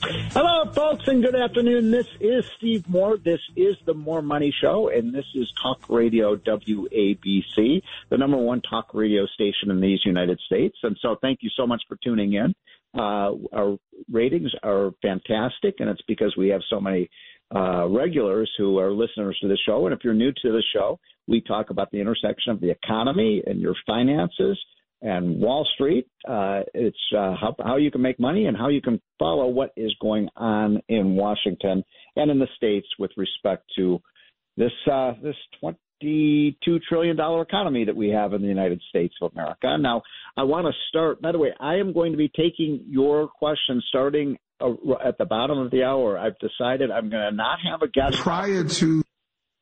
Hello, folks, and good afternoon. This is Steve Moore. This is the More Money Show, and this is Talk Radio WABC, the number one talk radio station in these United States. And so, thank you so much for tuning in. Uh, our ratings are fantastic, and it's because we have so many uh, regulars who are listeners to the show. And if you're new to the show, we talk about the intersection of the economy and your finances and Wall Street. Uh, it's uh, how, how you can make money and how you can follow what is going on in Washington and in the states with respect to this uh, this twenty-two trillion dollar economy that we have in the United States of America. Now, I want to start. By the way, I am going to be taking your questions starting uh, at the bottom of the hour. I've decided I'm going to not have a guest prior to.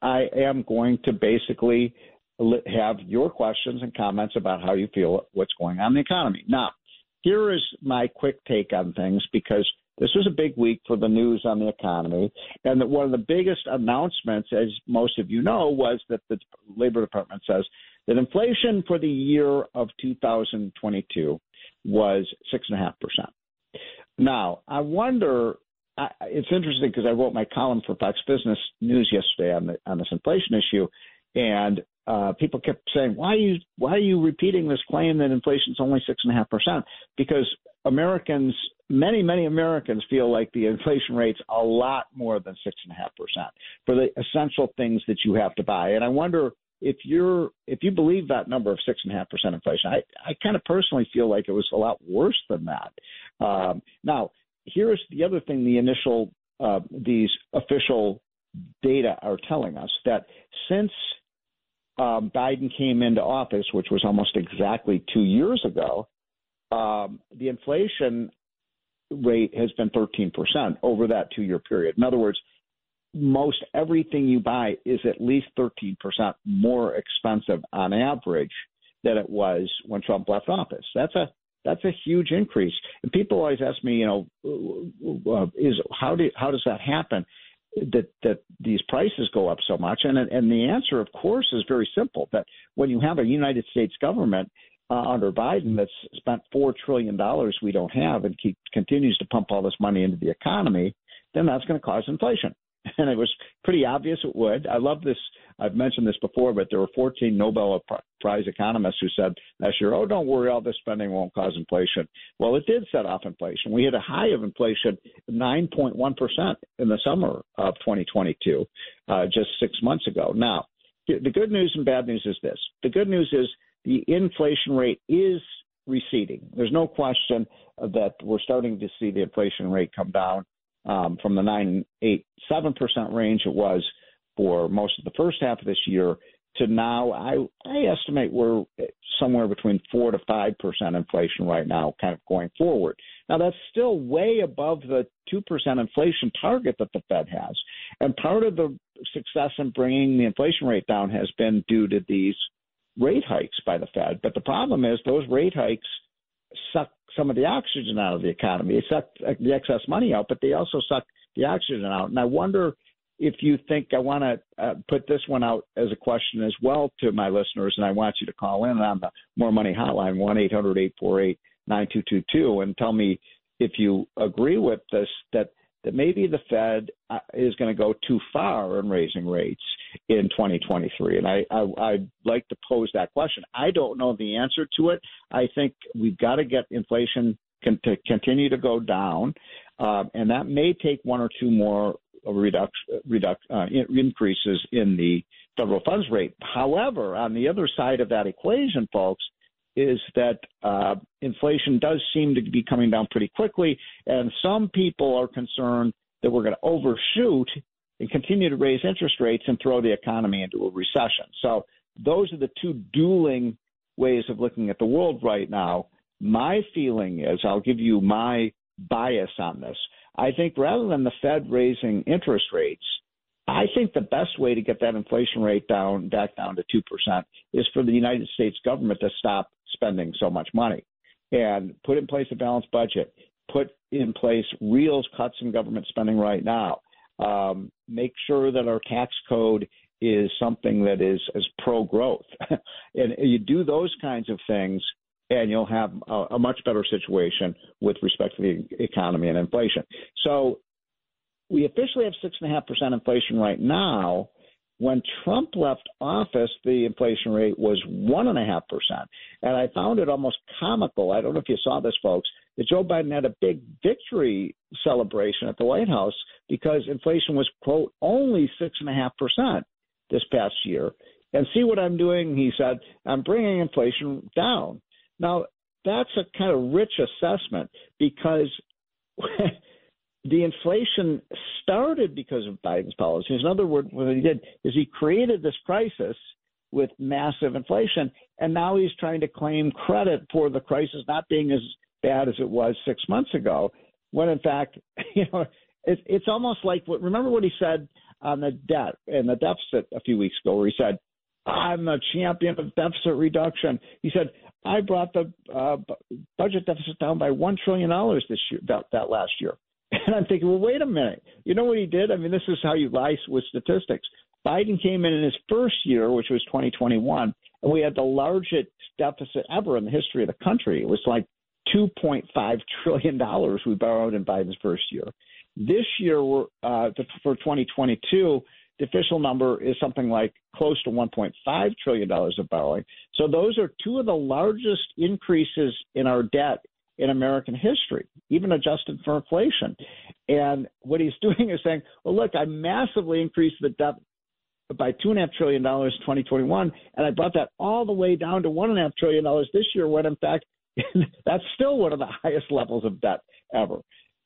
I am going to basically have your questions and comments about how you feel what's going on in the economy. Now, here is my quick take on things because this was a big week for the news on the economy. And that one of the biggest announcements, as most of you know, was that the Labor Department says that inflation for the year of 2022 was 6.5%. Now, I wonder it's interesting because I wrote my column for Fox Business News yesterday on the on this inflation issue, and uh, people kept saying, "Why are you why are you repeating this claim that inflation is only six and a half percent?" Because Americans, many many Americans, feel like the inflation rate's a lot more than six and a half percent for the essential things that you have to buy. And I wonder if you're if you believe that number of six and a half percent inflation. I I kind of personally feel like it was a lot worse than that. Um, now, here's the other thing: the initial uh, these official data are telling us that since um, Biden came into office, which was almost exactly two years ago, um, the inflation rate has been 13% over that two year period. In other words, most everything you buy is at least 13% more expensive on average than it was when Trump left office. That's a that's a huge increase. And people always ask me, you know, uh, is how do how does that happen? That that these prices go up so much. And and the answer of course is very simple that when you have a United States government uh, under Biden that's spent 4 trillion dollars we don't have and keep continues to pump all this money into the economy then that's going to cause inflation and it was pretty obvious it would. I love this. I've mentioned this before, but there were 14 Nobel Prize economists who said last year, "Oh, don't worry, all this spending won't cause inflation." Well, it did set off inflation. We hit a high of inflation, 9.1 percent in the summer of 2022, uh, just six months ago. Now, the good news and bad news is this: the good news is the inflation rate is receding. There's no question that we're starting to see the inflation rate come down um, from the 9.87% range it was for most of the first half of this year to now, I, I estimate we're somewhere between 4 to 5% inflation right now, kind of going forward. Now, that's still way above the 2% inflation target that the Fed has. And part of the success in bringing the inflation rate down has been due to these rate hikes by the Fed. But the problem is those rate hikes suck some of the oxygen out of the economy. They suck the excess money out, but they also suck the oxygen out. And I wonder if you think I want to uh, put this one out as a question as well to my listeners, and I want you to call in on the More Money Hotline one eight hundred eight four eight nine two two two and tell me if you agree with this that that maybe the Fed uh, is going to go too far in raising rates in 2023. And I, I, I'd like to pose that question. I don't know the answer to it. I think we've got to get inflation con- to continue to go down. um, and that may take one or two more reduc- reduc- uh, increases in the federal funds rate. However, on the other side of that equation, folks, is that uh, inflation does seem to be coming down pretty quickly, and some people are concerned that we're going to overshoot and continue to raise interest rates and throw the economy into a recession. So those are the two dueling ways of looking at the world right now. My feeling is, I'll give you my bias on this. I think rather than the Fed raising interest rates, I think the best way to get that inflation rate down back down to two percent is for the United States government to stop spending so much money and put in place a balanced budget, put in place real cuts in government spending right now, um, make sure that our tax code is something that is as pro growth. and you do those kinds of things, and you'll have a, a, much better situation with respect to the economy and inflation. So we officially have six and a half percent inflation right now. When Trump left office, the inflation rate was one and I found it almost comical. I don't know if you saw this, folks, that Joe Biden had a big victory celebration at the White House because inflation was quote only six and a half percent this past year. And see what I'm doing, he said. I'm bringing inflation down. Now that's a kind of rich assessment because. the inflation started because of Biden's policies. In other words, what he did is he created this crisis with massive inflation, and now he's trying to claim credit for the crisis not being as bad as it was six months ago. When in fact, you know, it, it's almost like what. Remember what he said on the debt and the deficit a few weeks ago, where he said, "I'm a champion of deficit reduction." He said, "I brought the uh, budget deficit down by one trillion dollars this year, that, that last year." And I'm thinking, well, wait a minute. You know what he did? I mean, this is how you lie with statistics. Biden came in in his first year, which was 2021, and we had the largest deficit ever in the history of the country. It was like 2.5 trillion dollars we borrowed in Biden's first year. This year, we're, uh, for 2022, the official number is something like close to 1.5 trillion dollars of borrowing. So those are two of the largest increases in our debt in American history, even adjusted for inflation. And what he's doing is saying, well, look, I massively increased the debt by two and a half trillion dollars in 2021, and I brought that all the way down to one and a half trillion dollars this year, when in fact that's still one of the highest levels of debt ever.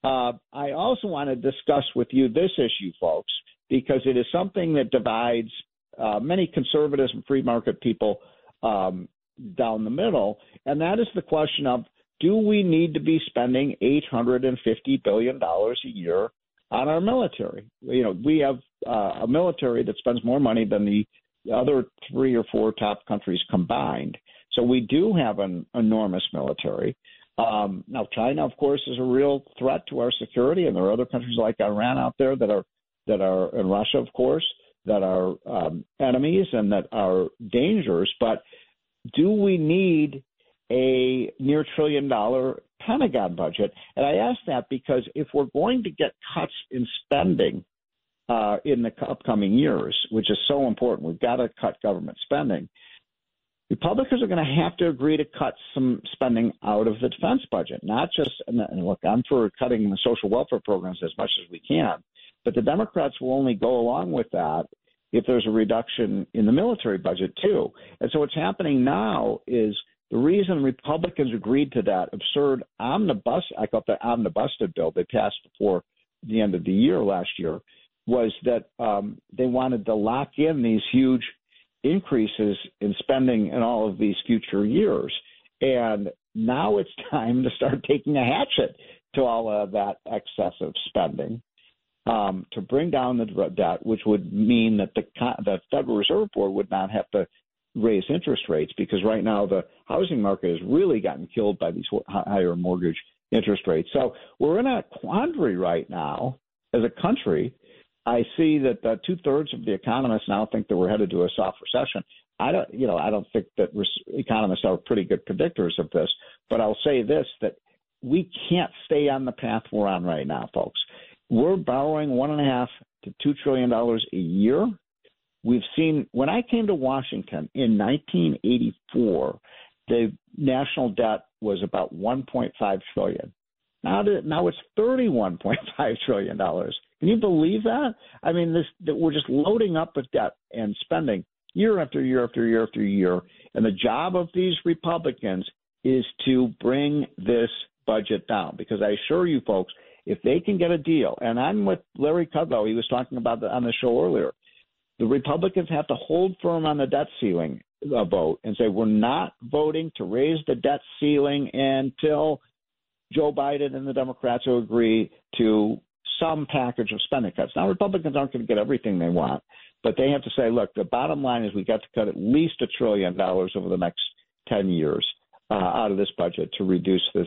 Uh, I also want to discuss with you this issue, folks, because it is something that divides uh, many conservatives and free market people um, down the middle, and that is the question of do we need to be spending $850 billion a year on our military? You know, we have uh, a military that spends more money than the other three or four top countries combined. So we do have an enormous military. Um, now, China, of course, is a real threat to our security, and there are other countries like Iran out there that are that are, and Russia, of course, that are um, enemies and that are dangers. But do we need a near trillion dollar Pentagon budget. And I ask that because if we're going to get cuts in spending uh, in the upcoming years, which is so important, we've got to cut government spending. Republicans are going to have to agree to cut some spending out of the defense budget, not just, and look, I'm for cutting the social welfare programs as much as we can, but the Democrats will only go along with that if there's a reduction in the military budget, too. And so what's happening now is the reason Republicans agreed to that absurd omnibus, I call the omnibusted bill they passed before the end of the year last year, was that um, they wanted to lock in these huge increases in spending in all of these future years. And now it's time to start taking a hatchet to all of that excessive spending um, to bring down the debt, which would mean that the, the Federal Reserve Board would not have to raise interest rates because right now the housing market has really gotten killed by these higher mortgage interest rates. So we're in a quandary right now as a country. I see that uh, two thirds of the economists now think that we're headed to a soft recession. I don't, you know, I don't think that res- economists are pretty good predictors of this, but I'll say this: that we can't stay on the path we're on right now, folks. We're borrowing one and a half to two trillion dollars a year We've seen when I came to Washington in 1984, the national debt was about 1.5 trillion. Now, now it's $31.5 trillion. Can you believe that? I mean, this that we're just loading up with debt and spending year after year after year after year. And the job of these Republicans is to bring this budget down because I assure you folks, if they can get a deal, and I'm with Larry Kudlow, he was talking about the, on the show earlier, the Republicans have to hold firm on the debt ceiling uh, vote and say we're not voting to raise the debt ceiling until Joe Biden and the Democrats will agree to some package of spending cuts. Now, Republicans aren't going to get everything they want, but they have to say, look, the bottom line is we got to cut at least a trillion dollars over the next 10 years uh, out of this budget to reduce this.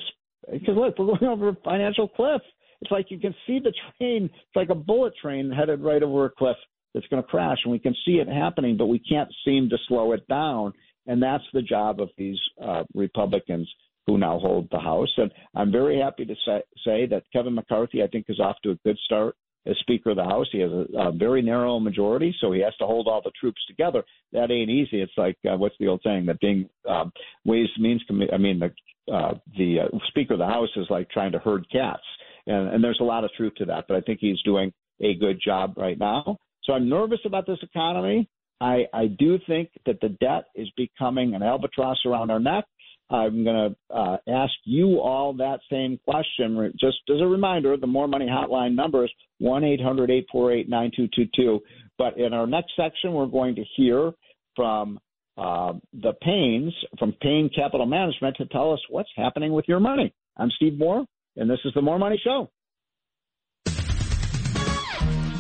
Because, look, we're going over a financial cliff. It's like you can see the train, it's like a bullet train headed right over a cliff that's going to crash, and we can see it happening, but we can't seem to slow it down. And that's the job of these uh, Republicans who now hold the House. And I'm very happy to say, say that Kevin McCarthy, I think, is off to a good start as Speaker of the House. He has a, a very narrow majority, so he has to hold all the troops together. That ain't easy. It's like uh, what's the old saying that being um, Ways Means I mean, the uh, the uh, Speaker of the House is like trying to herd cats, and, and there's a lot of truth to that. But I think he's doing a good job right now. So I'm nervous about this economy. I, I do think that the debt is becoming an albatross around our neck. I'm going to uh, ask you all that same question. Just as a reminder, the More Money Hotline number is 1 800 848 9222. But in our next section, we're going to hear from uh, the Paynes from Payne Capital Management to tell us what's happening with your money. I'm Steve Moore, and this is the More Money Show.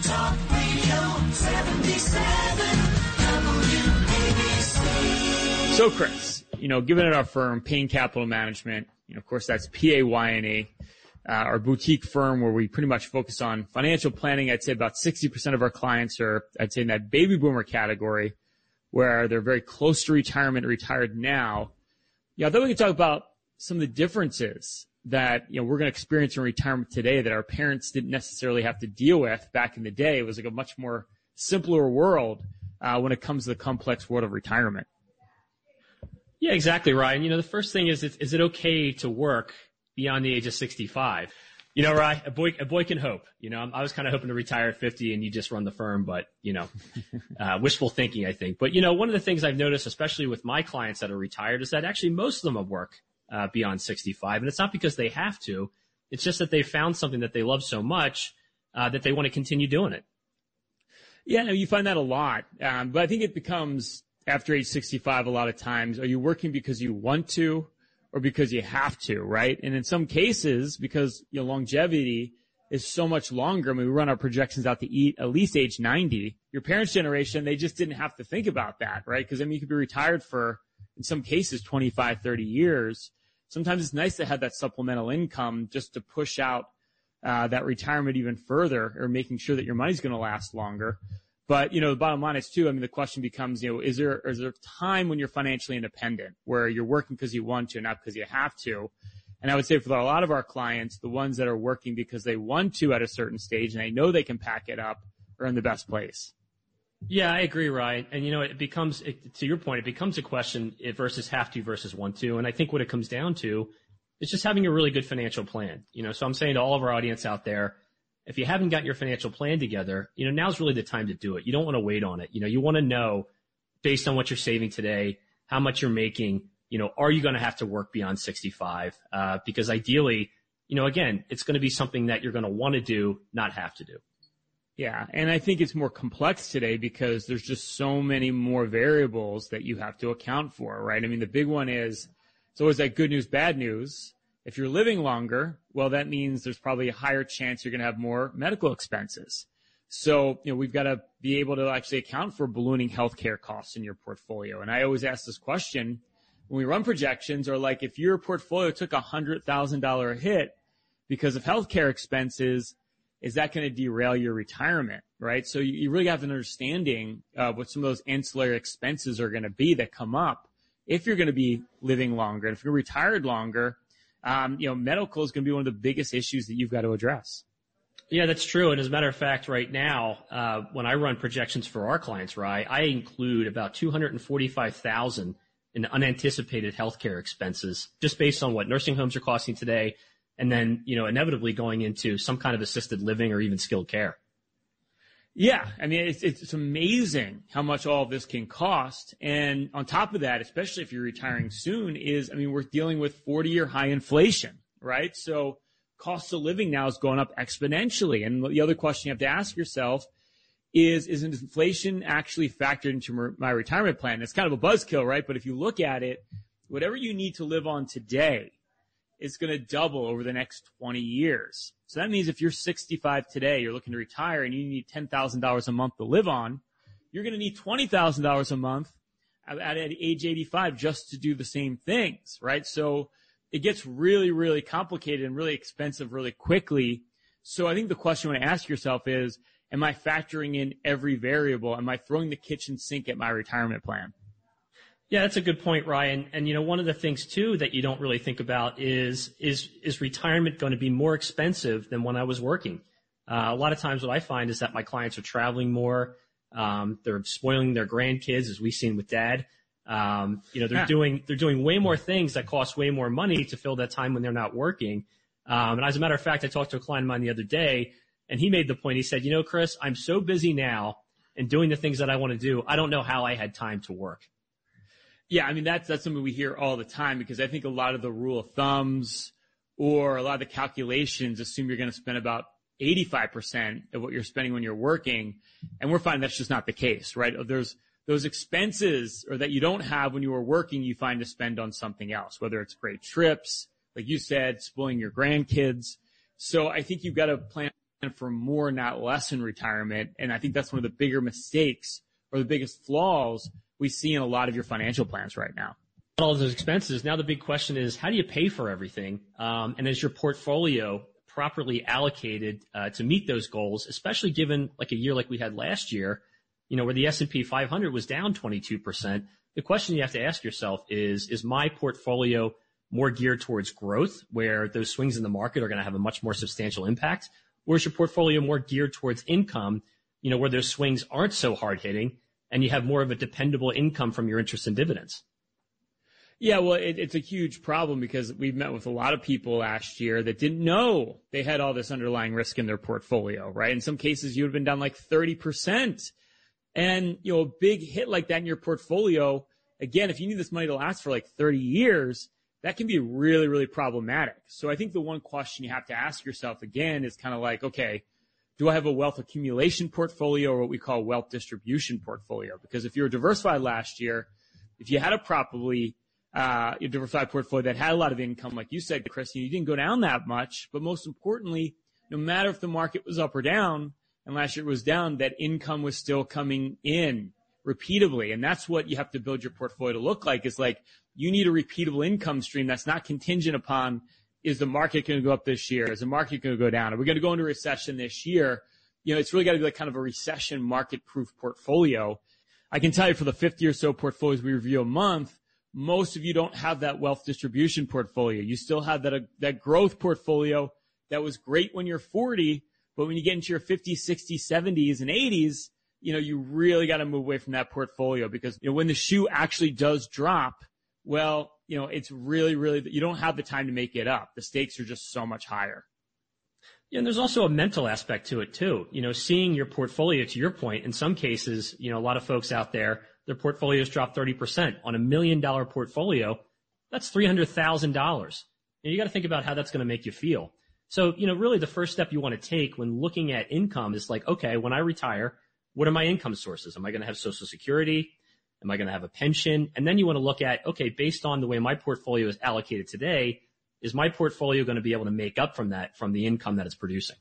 Talk Radio 77 WABC. So, Chris you know, given at our firm, Payne Capital Management, you know, of course, that's P-A-Y-N-E, uh, our boutique firm where we pretty much focus on financial planning. I'd say about 60% of our clients are, I'd say in that baby boomer category where they're very close to retirement, retired now. Yeah, I then we can talk about some of the differences that, you know, we're going to experience in retirement today that our parents didn't necessarily have to deal with back in the day. It was like a much more simpler world, uh, when it comes to the complex world of retirement. Yeah, exactly, Ryan. You know, the first thing is, is, is it okay to work beyond the age of 65? You know, Ryan, a boy, a boy can hope. You know, I was kind of hoping to retire at 50 and you just run the firm, but you know, uh, wishful thinking, I think. But you know, one of the things I've noticed, especially with my clients that are retired, is that actually most of them have work uh, beyond 65, and it's not because they have to. It's just that they found something that they love so much uh, that they want to continue doing it. Yeah, no, you find that a lot, um, but I think it becomes after age 65 a lot of times are you working because you want to or because you have to right? And in some cases because you know, longevity is so much longer I mean, we run our projections out to eat at least age 90 your parents generation they just didn't have to think about that right? Because i mean you could be retired for in some cases 25 30 years. Sometimes it's nice to have that supplemental income just to push out uh, that retirement even further or making sure that your money's going to last longer but, you know, the bottom line is too, I mean, the question becomes, you know, is there, is there a time when you're financially independent where you're working because you want to, not because you have to? And I would say for a lot of our clients, the ones that are working because they want to at a certain stage and they know they can pack it up are in the best place. Yeah, I agree, Ryan. And you know, it becomes, it, to your point, it becomes a question versus have to versus want to. And I think what it comes down to is just having a really good financial plan. You know, so I'm saying to all of our audience out there, if you haven't got your financial plan together, you know, now's really the time to do it. You don't want to wait on it. You know, you want to know based on what you're saving today, how much you're making, you know, are you going to have to work beyond 65? Uh, because ideally, you know, again, it's going to be something that you're going to want to do, not have to do. Yeah. And I think it's more complex today because there's just so many more variables that you have to account for, right? I mean, the big one is it's always that good news, bad news. If you're living longer, well, that means there's probably a higher chance you're going to have more medical expenses. So, you know, we've got to be able to actually account for ballooning healthcare costs in your portfolio. And I always ask this question when we run projections or like if your portfolio took a hundred thousand dollar hit because of healthcare expenses, is that going to derail your retirement? Right. So you, really have an understanding of what some of those ancillary expenses are going to be that come up if you're going to be living longer. And if you're retired longer, um, you know, medical is going to be one of the biggest issues that you've got to address. Yeah, that's true. And as a matter of fact, right now, uh, when I run projections for our clients, right, I include about 245,000 in unanticipated healthcare expenses, just based on what nursing homes are costing today, and then, you know, inevitably going into some kind of assisted living or even skilled care. Yeah, I mean, it's, it's amazing how much all of this can cost. And on top of that, especially if you're retiring soon, is, I mean, we're dealing with 40 year high inflation, right? So cost of living now is going up exponentially. And the other question you have to ask yourself is, is inflation actually factored into my retirement plan? It's kind of a buzzkill, right? But if you look at it, whatever you need to live on today is going to double over the next 20 years. So that means if you're 65 today, you're looking to retire and you need $10,000 a month to live on, you're going to need $20,000 a month at, age 85 just to do the same things, right? So it gets really, really complicated and really expensive really quickly. So I think the question you want to ask yourself is, am I factoring in every variable? Am I throwing the kitchen sink at my retirement plan? Yeah, that's a good point, Ryan. And you know, one of the things too that you don't really think about is is is retirement going to be more expensive than when I was working? Uh, a lot of times, what I find is that my clients are traveling more. Um, they're spoiling their grandkids, as we've seen with Dad. Um, you know, they're yeah. doing they're doing way more things that cost way more money to fill that time when they're not working. Um, and as a matter of fact, I talked to a client of mine the other day, and he made the point. He said, "You know, Chris, I'm so busy now and doing the things that I want to do. I don't know how I had time to work." Yeah, I mean that's that's something we hear all the time because I think a lot of the rule of thumbs or a lot of the calculations assume you're going to spend about 85% of what you're spending when you're working, and we're finding that's just not the case, right? There's those expenses or that you don't have when you were working, you find to spend on something else, whether it's great trips, like you said, spoiling your grandkids. So I think you've got to plan for more, not less in retirement. And I think that's one of the bigger mistakes or the biggest flaws we see in a lot of your financial plans right now. All those expenses. Now the big question is, how do you pay for everything? Um, and is your portfolio properly allocated uh, to meet those goals, especially given like a year like we had last year, you know, where the S&P 500 was down 22%. The question you have to ask yourself is, is my portfolio more geared towards growth, where those swings in the market are going to have a much more substantial impact? Or is your portfolio more geared towards income, you know, where those swings aren't so hard hitting and you have more of a dependable income from your interest and dividends. Yeah, well, it, it's a huge problem because we've met with a lot of people last year that didn't know they had all this underlying risk in their portfolio, right? In some cases, you would have been down like 30%. And, you know, a big hit like that in your portfolio, again, if you need this money to last for like 30 years, that can be really, really problematic. So I think the one question you have to ask yourself again is kind of like, okay, do I have a wealth accumulation portfolio or what we call wealth distribution portfolio? Because if you were diversified last year, if you had a properly uh, diversified portfolio that had a lot of income, like you said, Chris, you didn't go down that much. But most importantly, no matter if the market was up or down, and last year it was down, that income was still coming in repeatedly. And that's what you have to build your portfolio to look like is like you need a repeatable income stream that's not contingent upon is the market going to go up this year? Is the market going to go down? Are we going to go into recession this year? You know, it's really got to be like kind of a recession market proof portfolio. I can tell you for the 50 or so portfolios we review a month, most of you don't have that wealth distribution portfolio. You still have that, uh, that growth portfolio that was great when you're 40, but when you get into your 50s, 60s, 70s, and 80s, you know, you really got to move away from that portfolio because, you know, when the shoe actually does drop, well, you know, it's really, really, you don't have the time to make it up. The stakes are just so much higher. Yeah, and there's also a mental aspect to it too. You know, seeing your portfolio to your point, in some cases, you know, a lot of folks out there, their portfolios drop 30% on a million dollar portfolio. That's $300,000. And you got to think about how that's going to make you feel. So, you know, really the first step you want to take when looking at income is like, okay, when I retire, what are my income sources? Am I going to have social security? Am I going to have a pension? And then you want to look at, okay, based on the way my portfolio is allocated today, is my portfolio going to be able to make up from that, from the income that it's producing?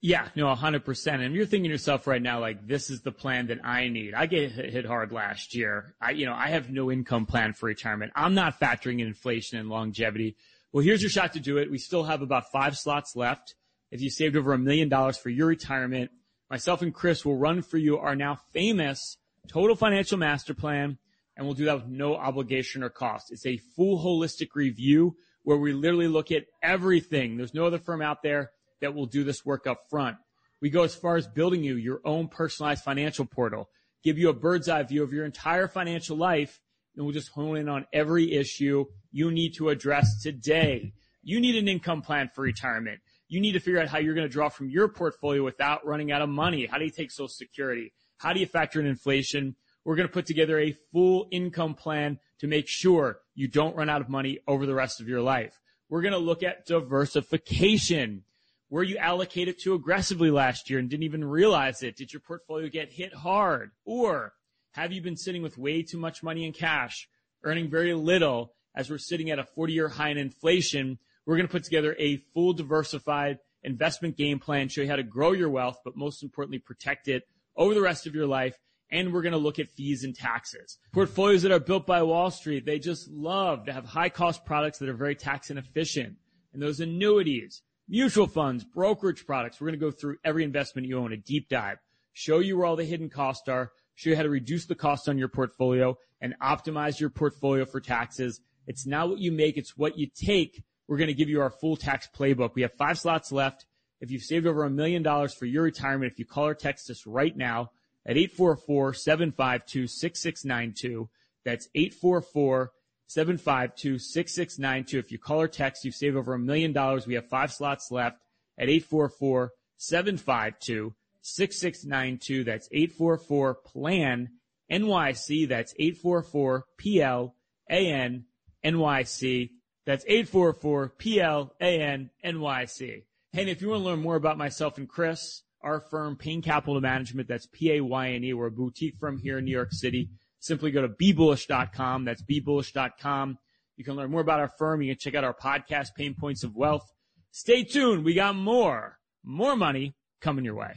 Yeah, no, 100%. And you're thinking to yourself right now, like, this is the plan that I need. I get hit hard last year. I, you know, I have no income plan for retirement. I'm not factoring in inflation and longevity. Well, here's your shot to do it. We still have about five slots left. If you saved over a million dollars for your retirement, myself and Chris will run for you our now famous total financial master plan, and we'll do that with no obligation or cost. It's a full holistic review where we literally look at everything. There's no other firm out there that will do this work up front. We go as far as building you your own personalized financial portal, give you a bird's eye view of your entire financial life, and we'll just hone in on every issue you need to address today. You need an income plan for retirement. You need to figure out how you're going to draw from your portfolio without running out of money. How do you take social security? How do you factor in inflation? We're going to put together a full income plan to make sure you don't run out of money over the rest of your life. We're going to look at diversification. Where you allocated too aggressively last year and didn't even realize it? Did your portfolio get hit hard? Or have you been sitting with way too much money in cash, earning very little as we're sitting at a 40 year high in inflation? We're going to put together a full diversified investment game plan, show you how to grow your wealth, but most importantly, protect it over the rest of your life. And we're going to look at fees and taxes. Portfolios that are built by Wall Street, they just love to have high cost products that are very tax inefficient. And those annuities, mutual funds, brokerage products. We're going to go through every investment you own, a deep dive, show you where all the hidden costs are, show you how to reduce the cost on your portfolio and optimize your portfolio for taxes. It's not what you make, it's what you take. We're going to give you our full tax playbook. We have five slots left. If you've saved over a million dollars for your retirement, if you call or text us right now at 844-752-6692, that's 844 752 6692. If you call or text, you've saved over a million dollars. We have five slots left at 844 752 6692. That's 844 PLAN NYC. That's 844 PL AN NYC. That's 844 PL AN NYC. Hey, and if you want to learn more about myself and Chris, our firm, Payne Capital Management, that's P A Y N E. We're a boutique firm here in New York City. Simply go to bebullish.com. That's bebullish.com. You can learn more about our firm. You can check out our podcast, Payne Points of Wealth. Stay tuned. We got more, more money coming your way.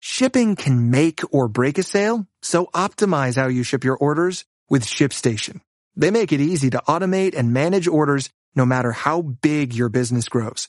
Shipping can make or break a sale, so optimize how you ship your orders with ShipStation. They make it easy to automate and manage orders no matter how big your business grows.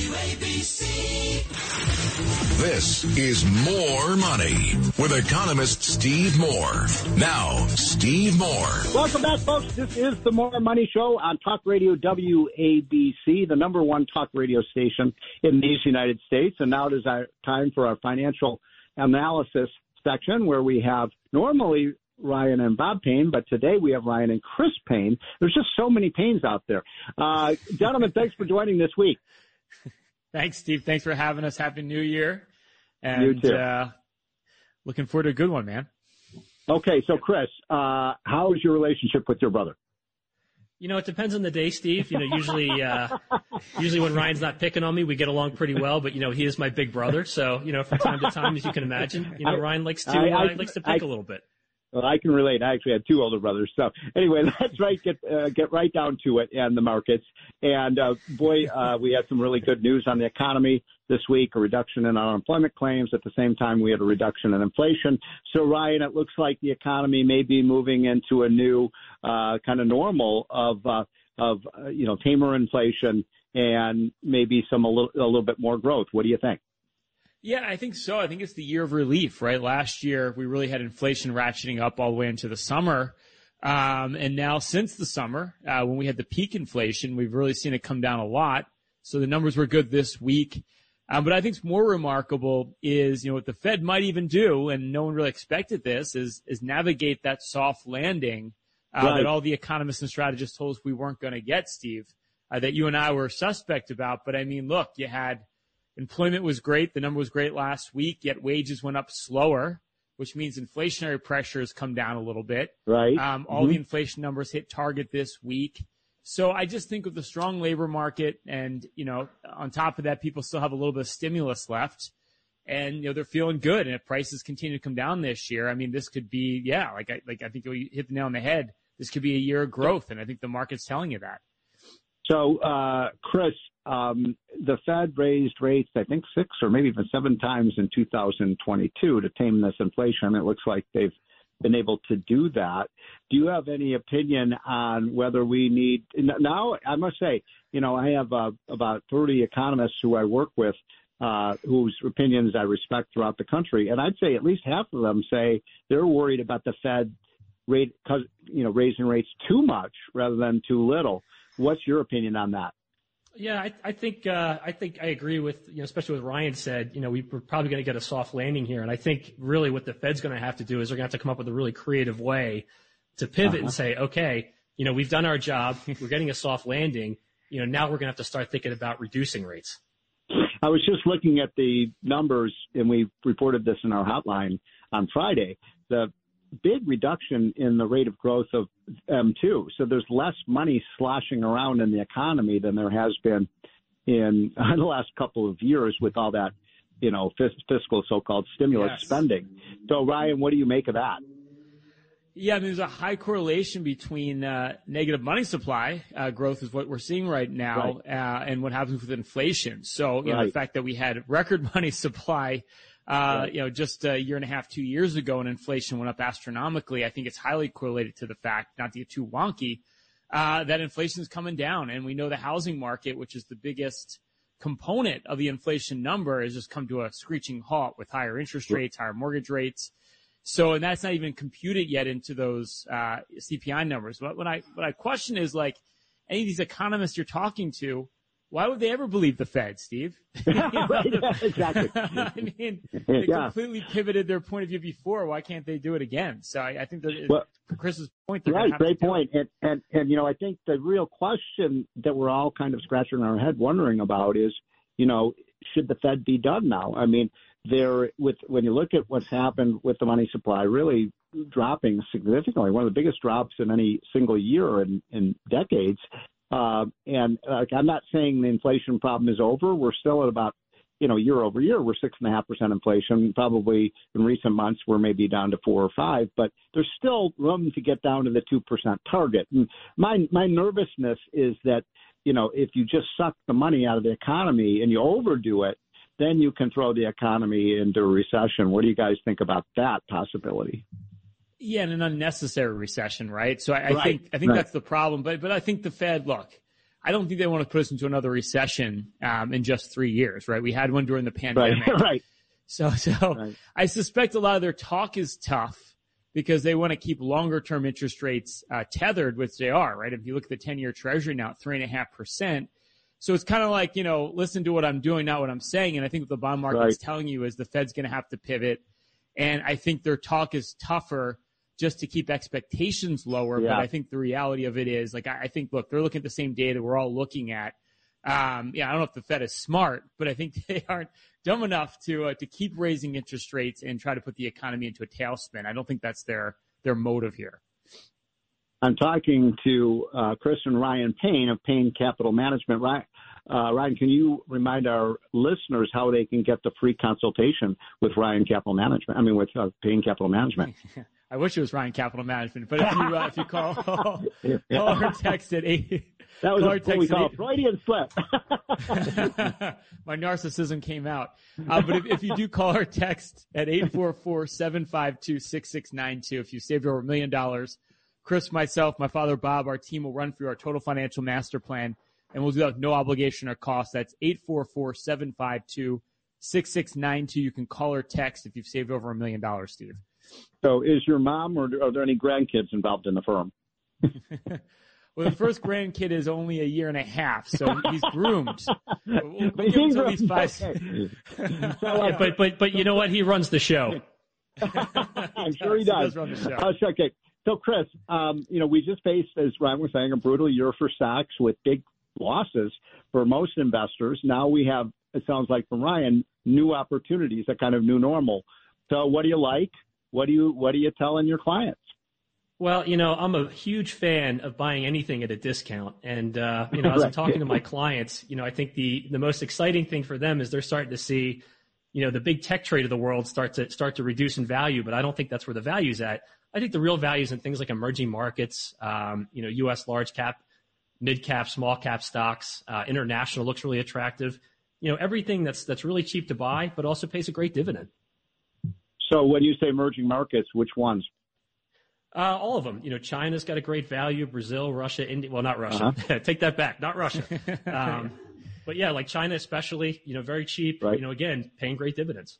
WABC. This is More Money with economist Steve Moore. Now, Steve Moore. Welcome back, folks. This is the More Money Show on Talk Radio WABC, the number one talk radio station in these United States. And now it is our time for our financial analysis section where we have normally Ryan and Bob Payne, but today we have Ryan and Chris Payne. There's just so many Paynes out there. Uh, gentlemen, thanks for joining this week. Thanks, Steve. Thanks for having us. Happy New Year. And, you too. Uh, looking forward to a good one, man. Okay, so Chris, uh, how is your relationship with your brother? You know, it depends on the day, Steve. You know, usually, uh, usually when Ryan's not picking on me, we get along pretty well. But you know, he is my big brother, so you know, from time to time, as you can imagine, you know, Ryan likes to I, I, uh, likes to pick I, a little bit. Well, I can relate. I actually had two older brothers. So anyway, let's right get uh, get right down to it and the markets. And uh, boy, uh, we had some really good news on the economy this week. A reduction in unemployment claims. At the same time, we had a reduction in inflation. So Ryan, it looks like the economy may be moving into a new uh, kind of normal of uh, of uh, you know tamer inflation and maybe some a little a little bit more growth. What do you think? Yeah, I think so. I think it's the year of relief, right? Last year, we really had inflation ratcheting up all the way into the summer. Um, and now since the summer, uh, when we had the peak inflation, we've really seen it come down a lot. So the numbers were good this week. Um, but I think more remarkable is, you know, what the Fed might even do, and no one really expected this, is, is navigate that soft landing, uh, right. that all the economists and strategists told us we weren't going to get, Steve, uh, that you and I were suspect about. But I mean, look, you had Employment was great. The number was great last week, yet wages went up slower, which means inflationary pressures come down a little bit. Right. Um, all mm-hmm. the inflation numbers hit target this week. So I just think with the strong labor market and, you know, on top of that, people still have a little bit of stimulus left and, you know, they're feeling good. And if prices continue to come down this year, I mean, this could be, yeah, like I, like I think you hit the nail on the head. This could be a year of growth. And I think the market's telling you that. So, uh, Chris, um, the Fed raised rates, I think, six or maybe even seven times in 2022 to tame this inflation. It looks like they've been able to do that. Do you have any opinion on whether we need now? I must say, you know, I have uh, about 30 economists who I work with. Uh, whose opinions I respect throughout the country. And I'd say at least half of them say they're worried about the Fed rate, you know, raising rates too much rather than too little. What's your opinion on that? Yeah, I, I think uh, I think I agree with you know, especially what Ryan said. You know, we, we're probably going to get a soft landing here, and I think really what the Fed's going to have to do is they're going to have to come up with a really creative way to pivot uh-huh. and say, okay, you know, we've done our job, we're getting a soft landing. You know, now we're going to have to start thinking about reducing rates. I was just looking at the numbers, and we reported this in our hotline on Friday. The big reduction in the rate of growth of M2. So there's less money sloshing around in the economy than there has been in the last couple of years with all that, you know, fiscal so-called stimulus yes. spending. So Ryan, what do you make of that? Yeah, I mean, there's a high correlation between uh, negative money supply uh, growth is what we're seeing right now, right. Uh, and what happens with inflation. So, you right. know, the fact that we had record money supply uh, you know, just a year and a half, two years ago, and inflation went up astronomically. I think it's highly correlated to the fact, not to get too wonky, uh, that inflation is coming down. And we know the housing market, which is the biggest component of the inflation number, has just come to a screeching halt with higher interest rates, higher mortgage rates. So, and that's not even computed yet into those uh, CPI numbers. But what I what I question is like any of these economists you're talking to why would they ever believe the Fed, Steve? yeah, exactly. I mean, they yeah. completely pivoted their point of view before. Why can't they do it again? So I, I think that well, Chris's point. Right, great point. And, and and you know, I think the real question that we're all kind of scratching our head wondering about is, you know, should the Fed be done now? I mean, there with when you look at what's happened with the money supply, really dropping significantly, one of the biggest drops in any single year in, in decades. Uh, and uh, I'm not saying the inflation problem is over. We're still at about, you know, year over year, we're six and a half percent inflation. Probably in recent months, we're maybe down to four or five, but there's still room to get down to the two percent target. And my my nervousness is that, you know, if you just suck the money out of the economy and you overdo it, then you can throw the economy into recession. What do you guys think about that possibility? Yeah, and an unnecessary recession, right? So I, I right. think I think right. that's the problem. But but I think the Fed, look, I don't think they want to put us into another recession um, in just three years, right? We had one during the pandemic, right? right. So so I suspect a lot of their talk is tough because they want to keep longer term interest rates uh, tethered, which they are, right? If you look at the ten year Treasury now, three and a half percent. So it's kind of like, you know, listen to what I'm doing, not what I'm saying. And I think what the bond market is telling you is the Fed's going to have to pivot. And I think their talk is tougher just to keep expectations lower. Yeah. But I think the reality of it is, like, I, I, think, look, they're looking at the same data we're all looking at. Um, yeah, I don't know if the Fed is smart, but I think they aren't dumb enough to uh, to keep raising interest rates and try to put the economy into a tailspin. I don't think that's their their motive here. I'm talking to uh, Chris and Ryan Payne of Payne Capital Management. Ryan, uh, Ryan, can you remind our listeners how they can get the free consultation with Ryan Capital Management? I mean, with uh, Payne Capital Management. I wish it was Ryan Capital Management, but if you uh, if you call call or text at eight. That was what we call Freudian slip. My narcissism came out. Uh, but if, if, you do call or text at 844-752-6692, if you saved over a million dollars, Chris, myself, my father, Bob, our team will run through our total financial master plan and we'll do that with no obligation or cost. That's 844-752-6692. You can call or text if you've saved over a million dollars, Steve. So, is your mom or are there any grandkids involved in the firm? well, the first grandkid is only a year and a half, so he's groomed. We'll, we'll he's at least five. yeah, but but but you know what? He runs the show. I'm sure he does. He does run the show. Uh, okay. So, Chris, um, you know, we just faced, as Ryan was saying, a brutal year for stocks with big losses for most investors. Now we have, it sounds like from Ryan, new opportunities, a kind of new normal. So, what do you like? What do you what are you telling your clients? Well, you know, I'm a huge fan of buying anything at a discount, and uh, you know, as I'm talking to my clients, you know, I think the the most exciting thing for them is they're starting to see, you know, the big tech trade of the world start to start to reduce in value, but I don't think that's where the value's at. I think the real value is in things like emerging markets, um, you know, U.S. large cap, mid cap, small cap stocks. Uh, international looks really attractive. You know, everything that's that's really cheap to buy, but also pays a great dividend. So when you say emerging markets, which ones? Uh, all of them. You know, China's got a great value. Brazil, Russia, India. Well, not Russia. Uh-huh. Take that back. Not Russia. Um, but yeah, like China, especially. You know, very cheap. Right. You know, again, paying great dividends.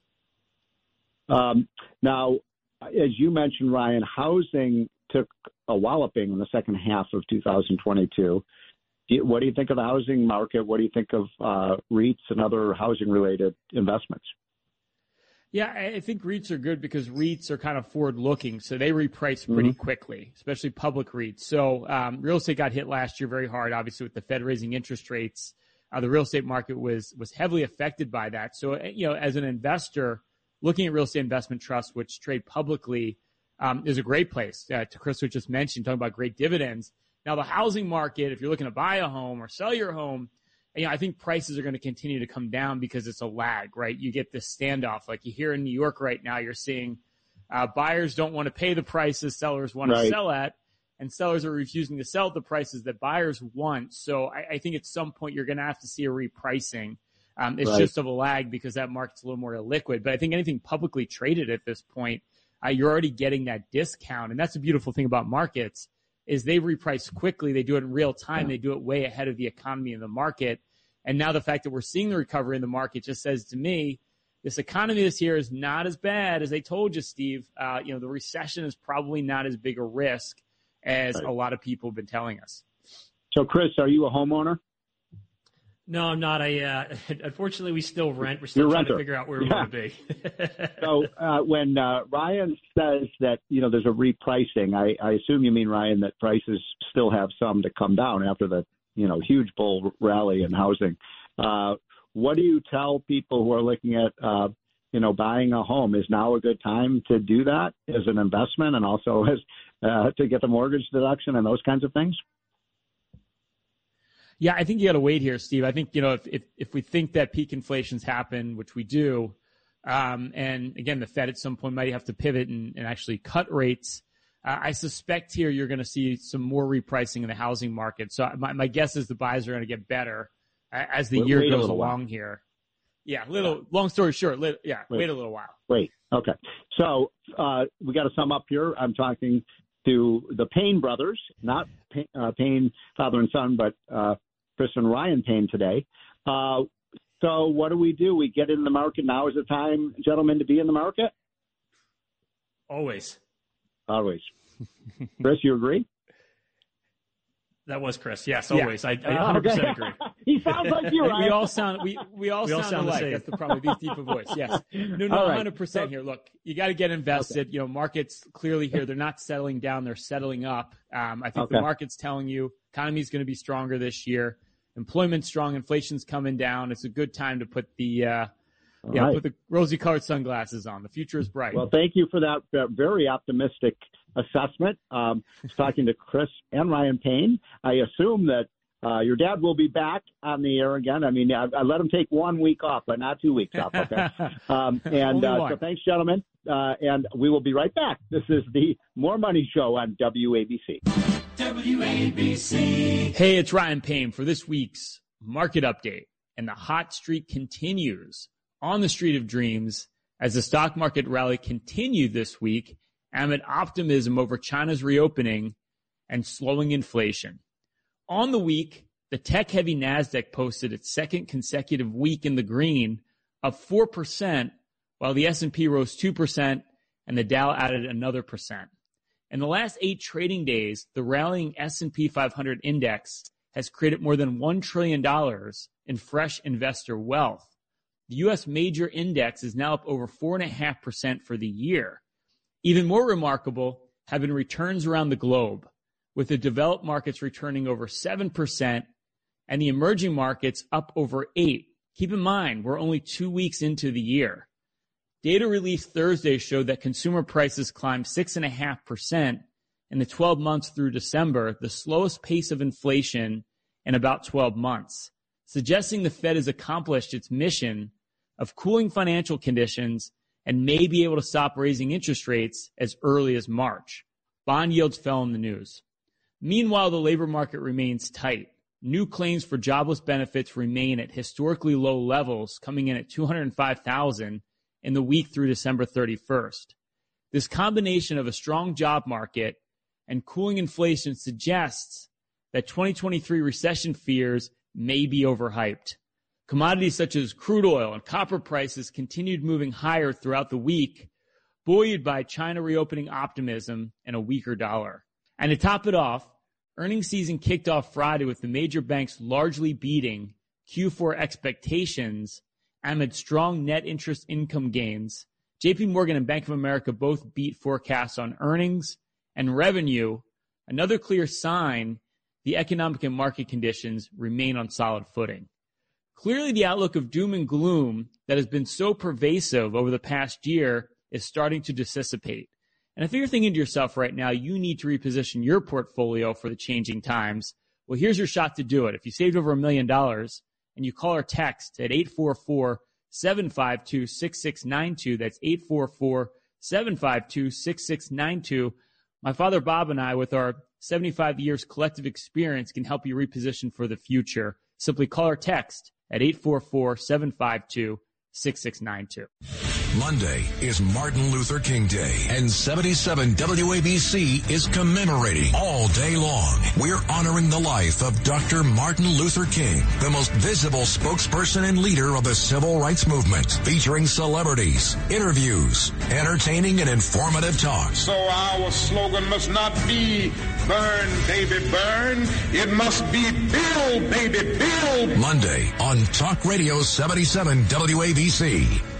Um, now, as you mentioned, Ryan, housing took a walloping in the second half of 2022. What do you think of the housing market? What do you think of uh, REITs and other housing related investments? Yeah, I think REITs are good because REITs are kind of forward looking, so they reprice pretty mm-hmm. quickly, especially public REITs. So um, real estate got hit last year very hard, obviously with the Fed raising interest rates. Uh, the real estate market was was heavily affected by that. So uh, you know, as an investor looking at real estate investment trusts, which trade publicly, um, is a great place. Uh, to Chris, which just mentioned, talking about great dividends. Now, the housing market, if you're looking to buy a home or sell your home, you know, I think prices are going to continue to come down because it's a lag, right? You get this standoff. Like you hear in New York right now, you're seeing uh, buyers don't want to pay the prices sellers want right. to sell at, and sellers are refusing to sell at the prices that buyers want. So I, I think at some point you're going to have to see a repricing. Um, it's right. just of a lag because that market's a little more liquid. But I think anything publicly traded at this point, uh, you're already getting that discount, and that's a beautiful thing about markets is they reprice quickly. They do it in real time. They do it way ahead of the economy and the market. And now the fact that we're seeing the recovery in the market just says to me, this economy this year is not as bad as they told you, Steve. Uh, you know, the recession is probably not as big a risk as right. a lot of people have been telling us. So, Chris, are you a homeowner? No, I'm not. I uh, unfortunately we still rent. We're still You're trying renter. to figure out where we want to be. so uh, when uh, Ryan says that you know there's a repricing, I, I assume you mean Ryan that prices still have some to come down after the you know huge bull rally in housing. Uh, what do you tell people who are looking at uh, you know buying a home? Is now a good time to do that as an investment and also as uh, to get the mortgage deduction and those kinds of things? Yeah, I think you got to wait here, Steve. I think you know if if, if we think that peak inflation's happened, which we do, um, and again, the Fed at some point might have to pivot and, and actually cut rates. Uh, I suspect here you're going to see some more repricing in the housing market. So my, my guess is the buys are going to get better as the wait, year wait goes along while. here. Yeah, little. Yeah. Long story short, yeah, wait. wait. a little while. Wait. Okay. So uh, we got to sum up here. I'm talking to the Payne brothers, not Payne, uh, Payne father and son, but uh, Chris and Ryan Payne today. Uh, so what do we do? We get in the market now. Is the time, gentlemen, to be in the market? Always. Always. Chris, you agree? That was Chris. Yes, always. Yeah. I, I 100% okay. agree. he sounds like you. Right? We all sound we we all, we sound, all sound alike. That's the problem. These deep voice. Yes. No, no, right. 100% here. Look, you got to get invested. Okay. You know, markets clearly here. They're not settling down. They're settling up. Um, I think okay. the market's telling you economy is going to be stronger this year employment's strong, inflation's coming down. It's a good time to put the uh, yeah, right. put the rosy colored sunglasses on. The future is bright. Well, thank you for that uh, very optimistic assessment. Um, talking to Chris and Ryan Payne. I assume that uh, your dad will be back on the air again. I mean, I, I, let him take one week off, but not two weeks off. Okay. Um, and uh, so thanks, gentlemen. Uh, and we will be right back. This is the More Money Show on WABC. WABC. Hey, it's Ryan Payne for this week's market update. And the hot streak continues on the Street of Dreams as the stock market rally continued this week amid optimism over China's reopening and slowing inflation. On the week, the tech heavy NASDAQ posted its second consecutive week in the green of 4%, while the S&P rose 2% and the Dow added another percent. In the last eight trading days, the rallying S&P 500 index has created more than $1 trillion in fresh investor wealth. The U.S. major index is now up over 4.5% for the year. Even more remarkable have been returns around the globe, with the developed markets returning over 7% and the emerging markets up over 8 Keep in mind, we're only two weeks into the year. Data released Thursday showed that consumer prices climbed 6.5% in the 12 months through December, the slowest pace of inflation in about 12 months, suggesting the Fed has accomplished its mission of cooling financial conditions and may be able to stop raising interest rates as early as March. Bond yields fell in the news. Meanwhile, the labor market remains tight. New claims for jobless benefits remain at historically low levels, coming in at 205,000 in the week through December 31st. This combination of a strong job market and cooling inflation suggests that 2023 recession fears may be overhyped. Commodities such as crude oil and copper prices continued moving higher throughout the week, buoyed by China reopening optimism and a weaker dollar. And to top it off, earnings season kicked off Friday with the major banks largely beating Q4 expectations amid strong net interest income gains. JP Morgan and Bank of America both beat forecasts on earnings and revenue, another clear sign the economic and market conditions remain on solid footing. Clearly, the outlook of doom and gloom that has been so pervasive over the past year is starting to dissipate. And if you're thinking to yourself right now, you need to reposition your portfolio for the changing times. Well, here's your shot to do it. If you saved over a million dollars and you call or text at 844 752 6692, that's 844 752 6692. My father Bob and I, with our 75 years collective experience, can help you reposition for the future. Simply call or text at 844 752 6692. Monday is Martin Luther King Day, and 77 WABC is commemorating all day long. We're honoring the life of Dr. Martin Luther King, the most visible spokesperson and leader of the civil rights movement, featuring celebrities, interviews, entertaining and informative talks. So our slogan must not be burn, baby, burn. It must be build, baby, build. Monday on Talk Radio 77 WABC.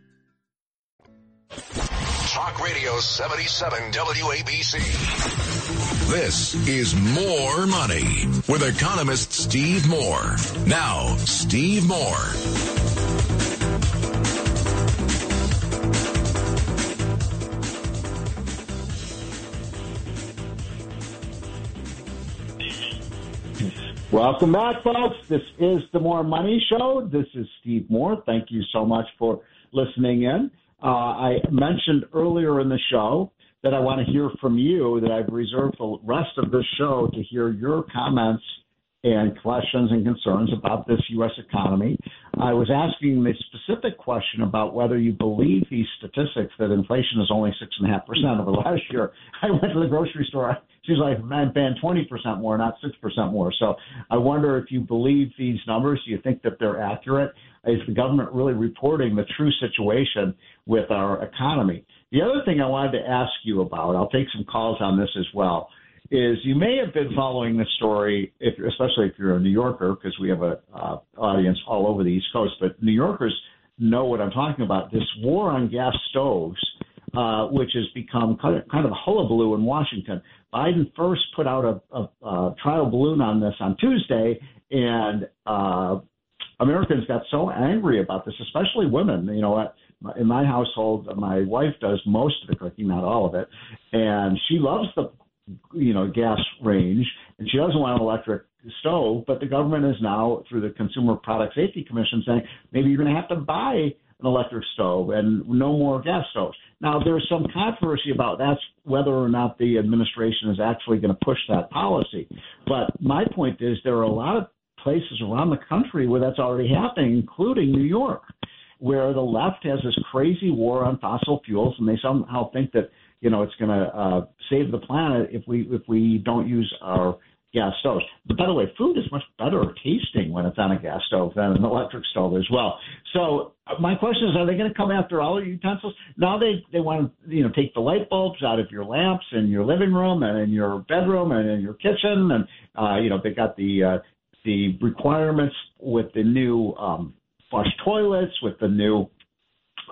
Talk Radio 77 WABC. This is More Money with economist Steve Moore. Now, Steve Moore. Welcome back, folks. This is the More Money Show. This is Steve Moore. Thank you so much for listening in. Uh, I mentioned earlier in the show that I want to hear from you, that I've reserved the rest of this show to hear your comments and questions and concerns about this U.S. economy. I was asking the specific question about whether you believe these statistics that inflation is only 6.5% over last year. I went to the grocery store. Seems like I've been 20% more, not 6% more. So I wonder if you believe these numbers. Do you think that they're accurate? Is the government really reporting the true situation with our economy? The other thing I wanted to ask you about, I'll take some calls on this as well, is you may have been following the story, if, especially if you're a New Yorker, because we have an uh, audience all over the East Coast, but New Yorkers know what I'm talking about. This war on gas stoves, uh, which has become kind of, kind of a hullabaloo in Washington. Biden first put out a, a, a trial balloon on this on Tuesday, and uh, Americans got so angry about this, especially women. You know, in my household, my wife does most of the cooking, not all of it, and she loves the you know gas range, and she doesn't want an electric stove. But the government is now, through the Consumer Product Safety Commission, saying maybe you're going to have to buy an electric stove and no more gas stoves. Now, there's some controversy about that's whether or not the administration is actually going to push that policy. But my point is there are a lot of places around the country where that's already happening, including New York, where the left has this crazy war on fossil fuels, and they somehow think that you know it's going to uh, save the planet if we if we don't use our gas stoves. But by the way, food is much better tasting when it's on a gas stove than an electric stove as well. So uh, my question is, are they going to come after all your utensils? Now they they want to you know take the light bulbs out of your lamps in your living room and in your bedroom and in your kitchen, and uh, you know they got the uh, the requirements with the new um, flush toilets, with the new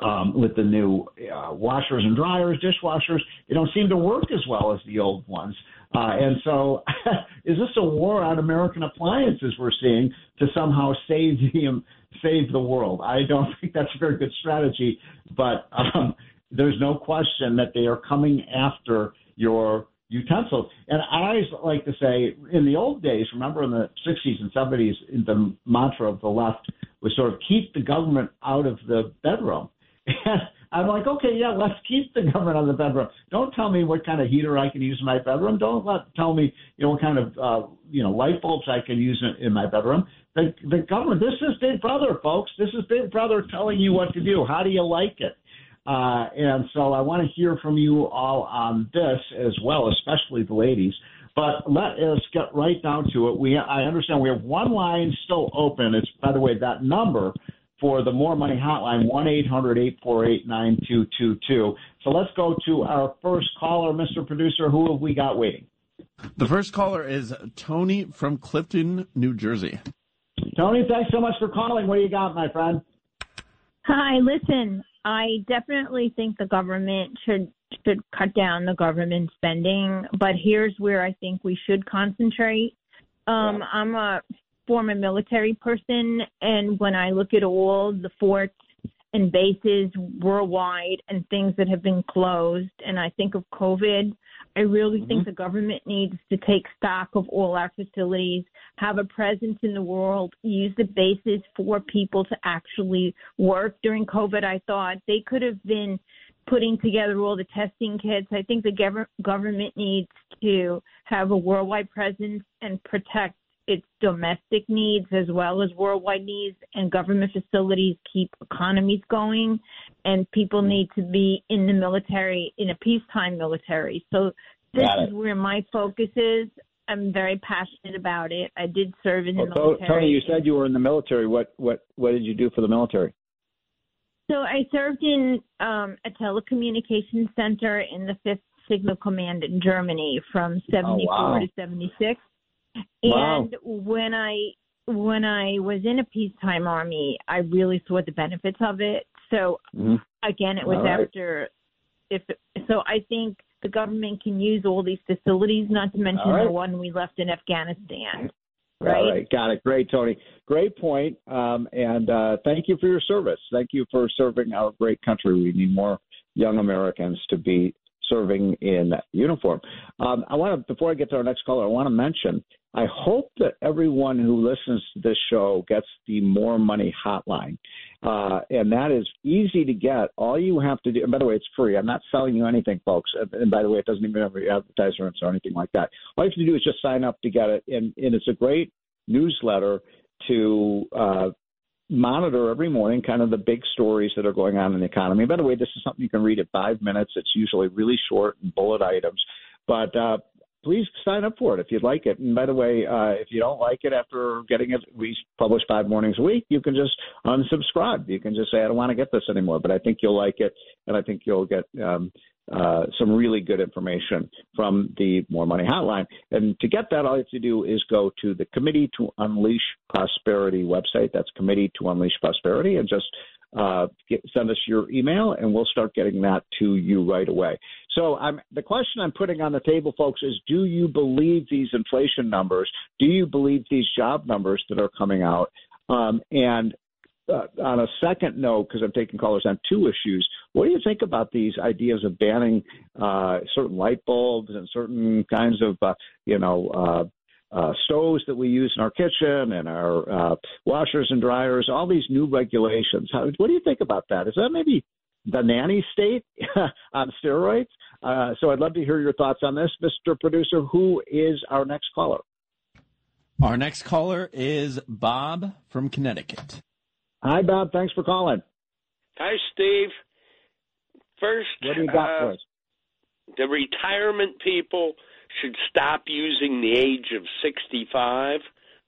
um, with the new uh, washers and dryers, dishwashers, they don't seem to work as well as the old ones. Uh, and so, is this a war on American appliances we're seeing to somehow save the um, save the world? I don't think that's a very good strategy, but um, there's no question that they are coming after your utensils. And I always like to say, in the old days, remember in the 60s and 70s, the mantra of the left was sort of keep the government out of the bedroom. I'm like, okay, yeah, let's keep the government on the bedroom. Don't tell me what kind of heater I can use in my bedroom. Don't let tell me, you know, what kind of uh, you know light bulbs I can use in, in my bedroom. The the government. This is Big Brother, folks. This is Big Brother telling you what to do. How do you like it? Uh, and so I want to hear from you all on this as well, especially the ladies. But let us get right down to it. We I understand we have one line still open. It's by the way that number for the More Money Hotline one eight hundred eight four eight nine two two two. So let's go to our first caller, Mr. Producer. Who have we got waiting? The first caller is Tony from Clifton, New Jersey. Tony, thanks so much for calling. What do you got, my friend? Hi, listen, I definitely think the government should should cut down the government spending, but here's where I think we should concentrate. Um, yeah. I'm a former military person, and when I look at all the forts and bases worldwide and things that have been closed, and I think of COVID, I really mm-hmm. think the government needs to take stock of all our facilities, have a presence in the world, use the bases for people to actually work during COVID. I thought they could have been putting together all the testing kits. I think the gov- government needs to have a worldwide presence and protect its domestic needs as well as worldwide needs and government facilities keep economies going and people need to be in the military in a peacetime military. So this is where my focus is. I'm very passionate about it. I did serve in the well, military tony you said you were in the military. What what what did you do for the military? So i served in um, a telecommunications center in the fifth signal command in germany from 74 oh, wow. to 76 Wow. And when I when I was in a peacetime army, I really saw the benefits of it. So mm-hmm. again, it was right. after if so I think the government can use all these facilities, not to mention right. the one we left in Afghanistan. Right? All right, got it. Great, Tony. Great point. Um, and uh, thank you for your service. Thank you for serving our great country. We need more young Americans to be serving in uniform. Um, I want to, before I get to our next caller, I want to mention I hope that everyone who listens to this show gets the More Money Hotline. Uh, and that is easy to get. All you have to do, and by the way, it's free. I'm not selling you anything, folks. And by the way, it doesn't even have any advertisements or anything like that. All you have to do is just sign up to get it. And, and it's a great newsletter to uh, monitor every morning kind of the big stories that are going on in the economy. By the way, this is something you can read at five minutes. It's usually really short and bullet items. But uh, please sign up for it if you'd like it. And by the way, uh, if you don't like it after getting it, we publish five mornings a week. You can just unsubscribe. You can just say, I don't want to get this anymore. But I think you'll like it, and I think you'll get um, uh, some really good information from the More Money Hotline. And to get that, all you have to do is go to the Committee to Unleash Prosperity website. That's Committee to Unleash Prosperity, and just uh, get, send us your email, and we'll start getting that to you right away. So, I'm, the question I'm putting on the table, folks, is: Do you believe these inflation numbers? Do you believe these job numbers that are coming out? Um, and uh, on a second note, because I'm taking callers on two issues, what do you think about these ideas of banning uh, certain light bulbs and certain kinds of, uh, you know, uh, uh, stoves that we use in our kitchen and our uh, washers and dryers, all these new regulations. How, what do you think about that? Is that maybe the nanny state on steroids? Uh, so I'd love to hear your thoughts on this, Mr. Producer. Who is our next caller? Our next caller is Bob from Connecticut. Hi, Bob. Thanks for calling. Hi, Steve. First, what do you got uh, for us? The retirement people should stop using the age of 65.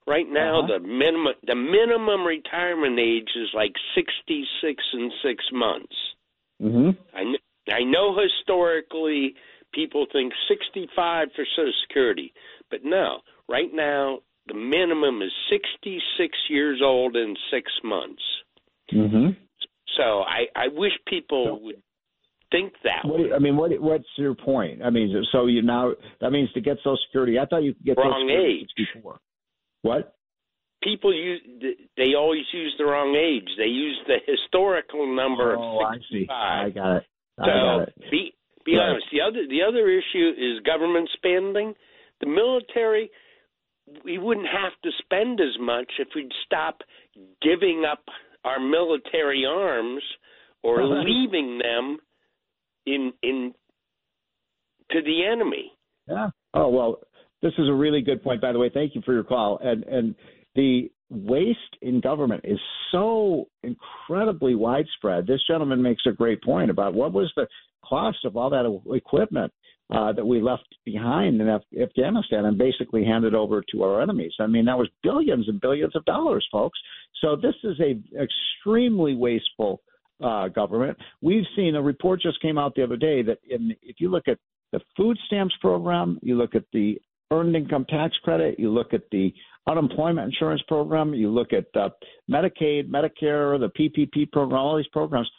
Right now, uh-huh. the minimum the minimum retirement age is like 66 and six months. Mm-hmm. I I know historically people think 65 for Social Security, but no. Right now, the minimum is 66 years old and six months. Mm-hmm. So I I wish people would think that what, way. I mean, what what's your point? I mean, so you now that means to get Social Security. I thought you could get wrong age before. What? People use they always use the wrong age. They use the historical number oh, of 65. I see. I got it. I so got it. be be right. honest. The other the other issue is government spending. The military we wouldn't have to spend as much if we'd stop giving up our military arms or leaving them in in to the enemy. Yeah. Oh well, this is a really good point. By the way, thank you for your call. And and the waste in government is so incredibly widespread. This gentleman makes a great point about what was the cost of all that equipment uh, that we left behind in Af- Afghanistan and basically handed over to our enemies. I mean, that was billions and billions of dollars, folks. So this is a extremely wasteful uh, government. We've seen a report just came out the other day that in, if you look at the food stamps program, you look at the earned income tax credit, you look at the unemployment insurance program, you look at uh, Medicaid, Medicare, the PPP program, all these programs.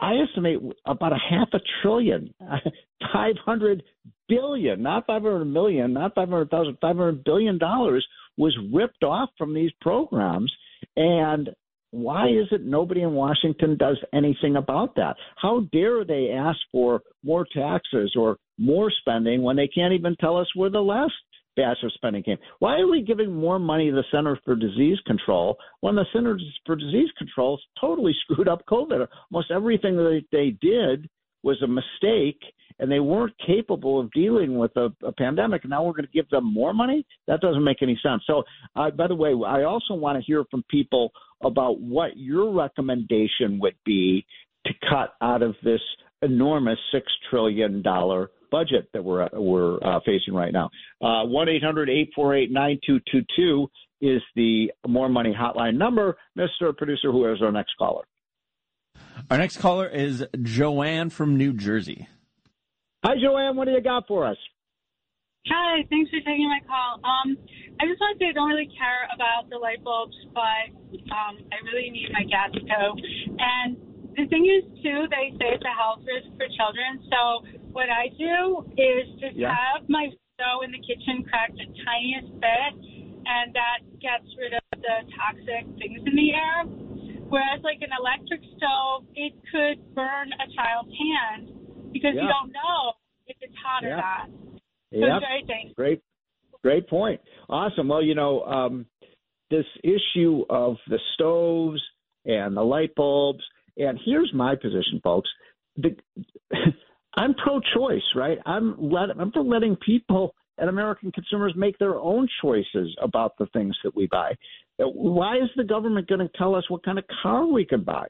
I estimate about a half a trillion, 500 billion, not 500 million, not 500,000, 500 billion dollars was ripped off from these programs. And why is it nobody in Washington does anything about that? How dare they ask for more taxes or more spending when they can't even tell us where the last batch of spending came? Why are we giving more money to the Center for Disease Control when the Center for Disease Control totally screwed up COVID? Almost everything that they did was a mistake and they weren't capable of dealing with a, a pandemic. And now we're going to give them more money? That doesn't make any sense. So, uh, by the way, I also want to hear from people about what your recommendation would be to cut out of this enormous $6 trillion budget that we're we're uh, facing right now. Uh, one eight hundred eight four eight nine two two two is the more money hotline number. Mr. Producer, who is our next caller? Our next caller is Joanne from New Jersey. Hi, Joanne. What do you got for us? Hi, thanks for taking my call. Um, I just want to say I don't really care about the light bulbs, but um, I really need my gas stove. And the thing is, too, they say it's a health risk for children. So what I do is just yeah. have my stove in the kitchen cracked the tiniest bit, and that gets rid of the toxic things in the air. Whereas, like an electric stove, it could burn a child's hand because yeah. you don't know if it's hot yeah. or not. So yeah. Great, great point. Awesome. Well, you know, um, this issue of the stoves and the light bulbs, and here's my position, folks. The, I'm pro-choice, right? I'm let, I'm for letting people and American consumers make their own choices about the things that we buy. Why is the government going to tell us what kind of car we can buy?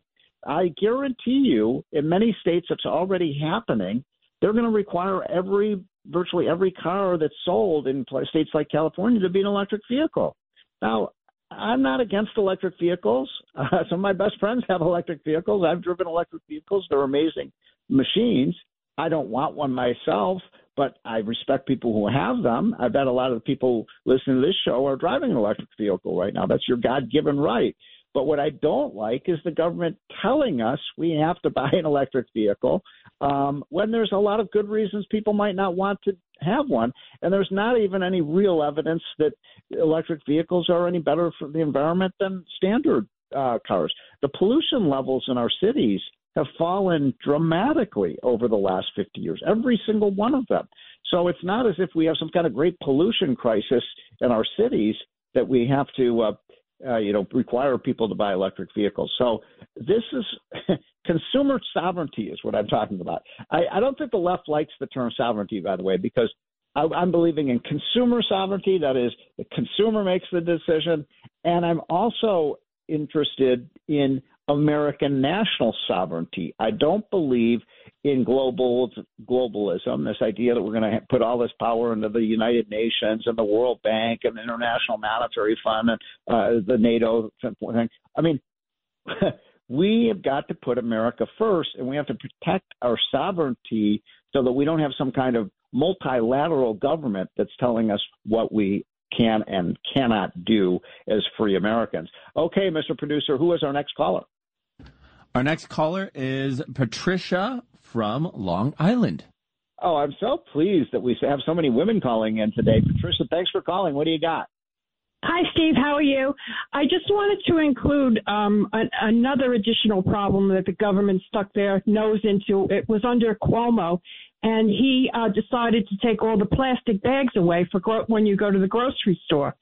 I guarantee you, in many states, it's already happening. They're going to require every virtually every car that's sold in states like California to be an electric vehicle. Now, I'm not against electric vehicles. Uh, some of my best friends have electric vehicles. I've driven electric vehicles. They're amazing machines. I don't want one myself, but I respect people who have them. I bet a lot of the people listening to this show are driving an electric vehicle right now. That's your God given right. But what I don't like is the government telling us we have to buy an electric vehicle um, when there's a lot of good reasons people might not want to have one. And there's not even any real evidence that electric vehicles are any better for the environment than standard uh, cars. The pollution levels in our cities have fallen dramatically over the last 50 years, every single one of them. So it's not as if we have some kind of great pollution crisis in our cities that we have to, uh, uh, you know, require people to buy electric vehicles. So this is consumer sovereignty is what I'm talking about. I, I don't think the left likes the term sovereignty, by the way, because I, I'm believing in consumer sovereignty. That is, the consumer makes the decision, and I'm also interested in American national sovereignty. I don't believe in global globalism, this idea that we're going to put all this power into the United Nations and the World Bank and the International Monetary Fund and uh, the NATO thing. I mean, we have got to put America first, and we have to protect our sovereignty so that we don't have some kind of multilateral government that's telling us what we can and cannot do as free Americans. Okay, Mr. Producer, who is our next caller? Our next caller is Patricia from Long Island. Oh, I'm so pleased that we have so many women calling in today. Patricia, thanks for calling. What do you got? Hi, Steve. How are you? I just wanted to include um, a, another additional problem that the government stuck their nose into. It was under Cuomo, and he uh, decided to take all the plastic bags away for gro- when you go to the grocery store.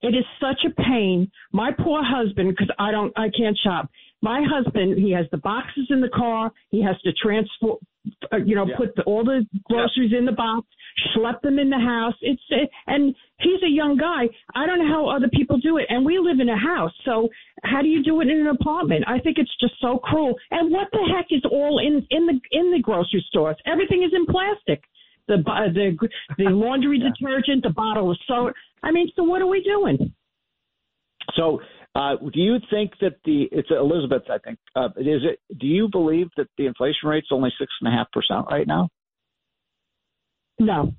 It is such a pain. My poor husband, because I don't, I can't shop my husband, he has the boxes in the car. He has to transfer, uh, you know, Yeah. put the, all the groceries in the box, schlep them in the house. It's uh, and he's a young guy. I don't know how other people do it. And we live in a house, so how do you do it in an apartment? I think it's just so cruel. And what the heck is all in in the in the grocery stores? Everything is in plastic. The bo- the the laundry detergent, the bottle of soda. I mean, so what are we doing? So, uh, do you think that the it's Elizabeth? I think uh, is it. Do you believe that the inflation rate's only six and a half percent right now? No.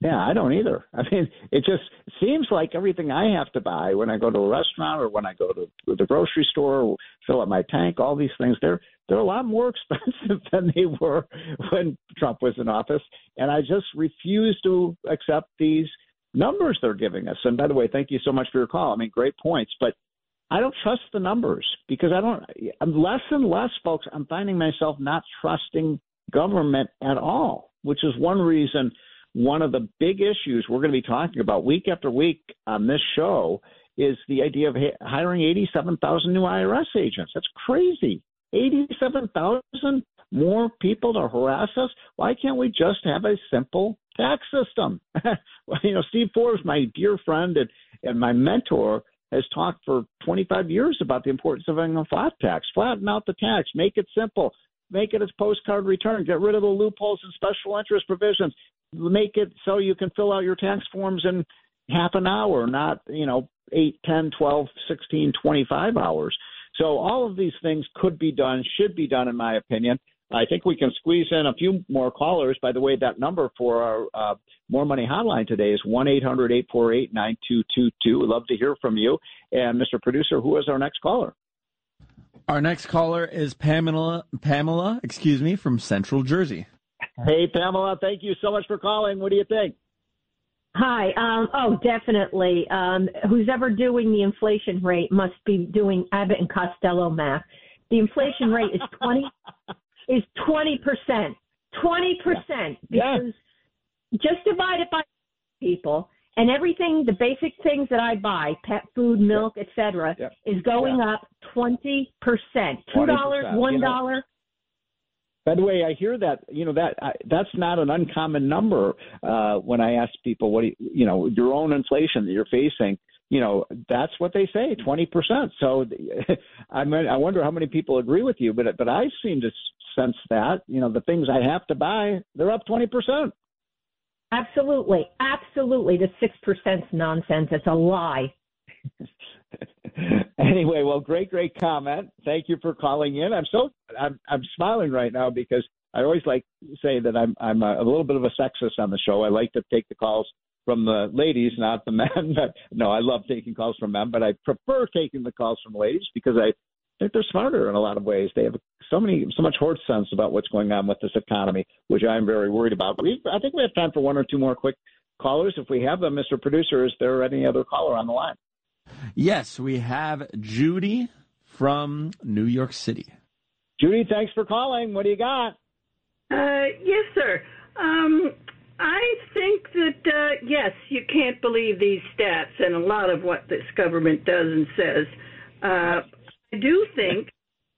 Yeah, I don't either. I mean, it just seems like everything I have to buy when I go to a restaurant or when I go to the grocery store, or fill up my tank, all these things, they're they're a lot more expensive than they were when Trump was in office. And I just refuse to accept these numbers they're giving us. And by the way, thank you so much for your call. I mean, great points, but I don't trust the numbers because I don't. I'm less and less, folks. I'm finding myself not trusting government at all, which is one reason. One of the big issues we're going to be talking about week after week on this show is the idea of hiring 87,000 new IRS agents. That's crazy. 87,000 more people to harass us. Why can't we just have a simple tax system? well, you know, Steve Forbes, my dear friend and, and my mentor, has talked for 25 years about the importance of having a flat tax. Flatten out the tax, make it simple, make it as postcard return, get rid of the loopholes and special interest provisions, make it so you can fill out your tax forms in half an hour, not, you know, 8, 10, 12, 16, 25 hours. So all of these things could be done, should be done, in my opinion. I think we can squeeze in a few more callers. By the way, that number for our uh, More Money hotline today is 1 800 848 9222. We'd love to hear from you. And, Mr. Producer, who is our next caller? Our next caller is Pamela. Pamela, excuse me, from Central Jersey. Hey, Pamela, thank you so much for calling. What do you think? Hi. Um, oh, definitely. Um, who's ever doing the inflation rate must be doing Abbott and Costello math. The inflation rate is twenty is twenty percent. Twenty percent because just divide it by people and everything the basic things that I buy, pet food, milk, etc., is going up twenty percent. Two dollars, one know. dollar. By the way, I hear that you know that I, that's not an uncommon number uh, when I ask people what do you, you know your own inflation that you're facing. You know that's what they say, twenty percent. So I mean, I wonder how many people agree with you, but but I seem to sense that you know the things I have to buy they're up twenty percent. Absolutely, absolutely. The six percent's nonsense. It's a lie. anyway, well, great, great comment. Thank you for calling in. I'm so I'm I'm smiling right now because I always like to say that I'm I'm a, a little bit of a sexist on the show. I like to take the calls from the ladies, not the men. But no, I love taking calls from men, but I prefer taking the calls from ladies because I think they're smarter in a lot of ways. They have so many so much horse sense about what's going on with this economy, which I'm very worried about. We I think we have time for one or two more quick callers. If we have them, Mr. Producer, is there any other caller on the line? Yes, we have Judy from New York City. Judy, thanks for calling. What do you got? Uh, yes, sir. Um, I think that uh, yes, you can't believe these stats and a lot of what this government does and says. Uh, I do think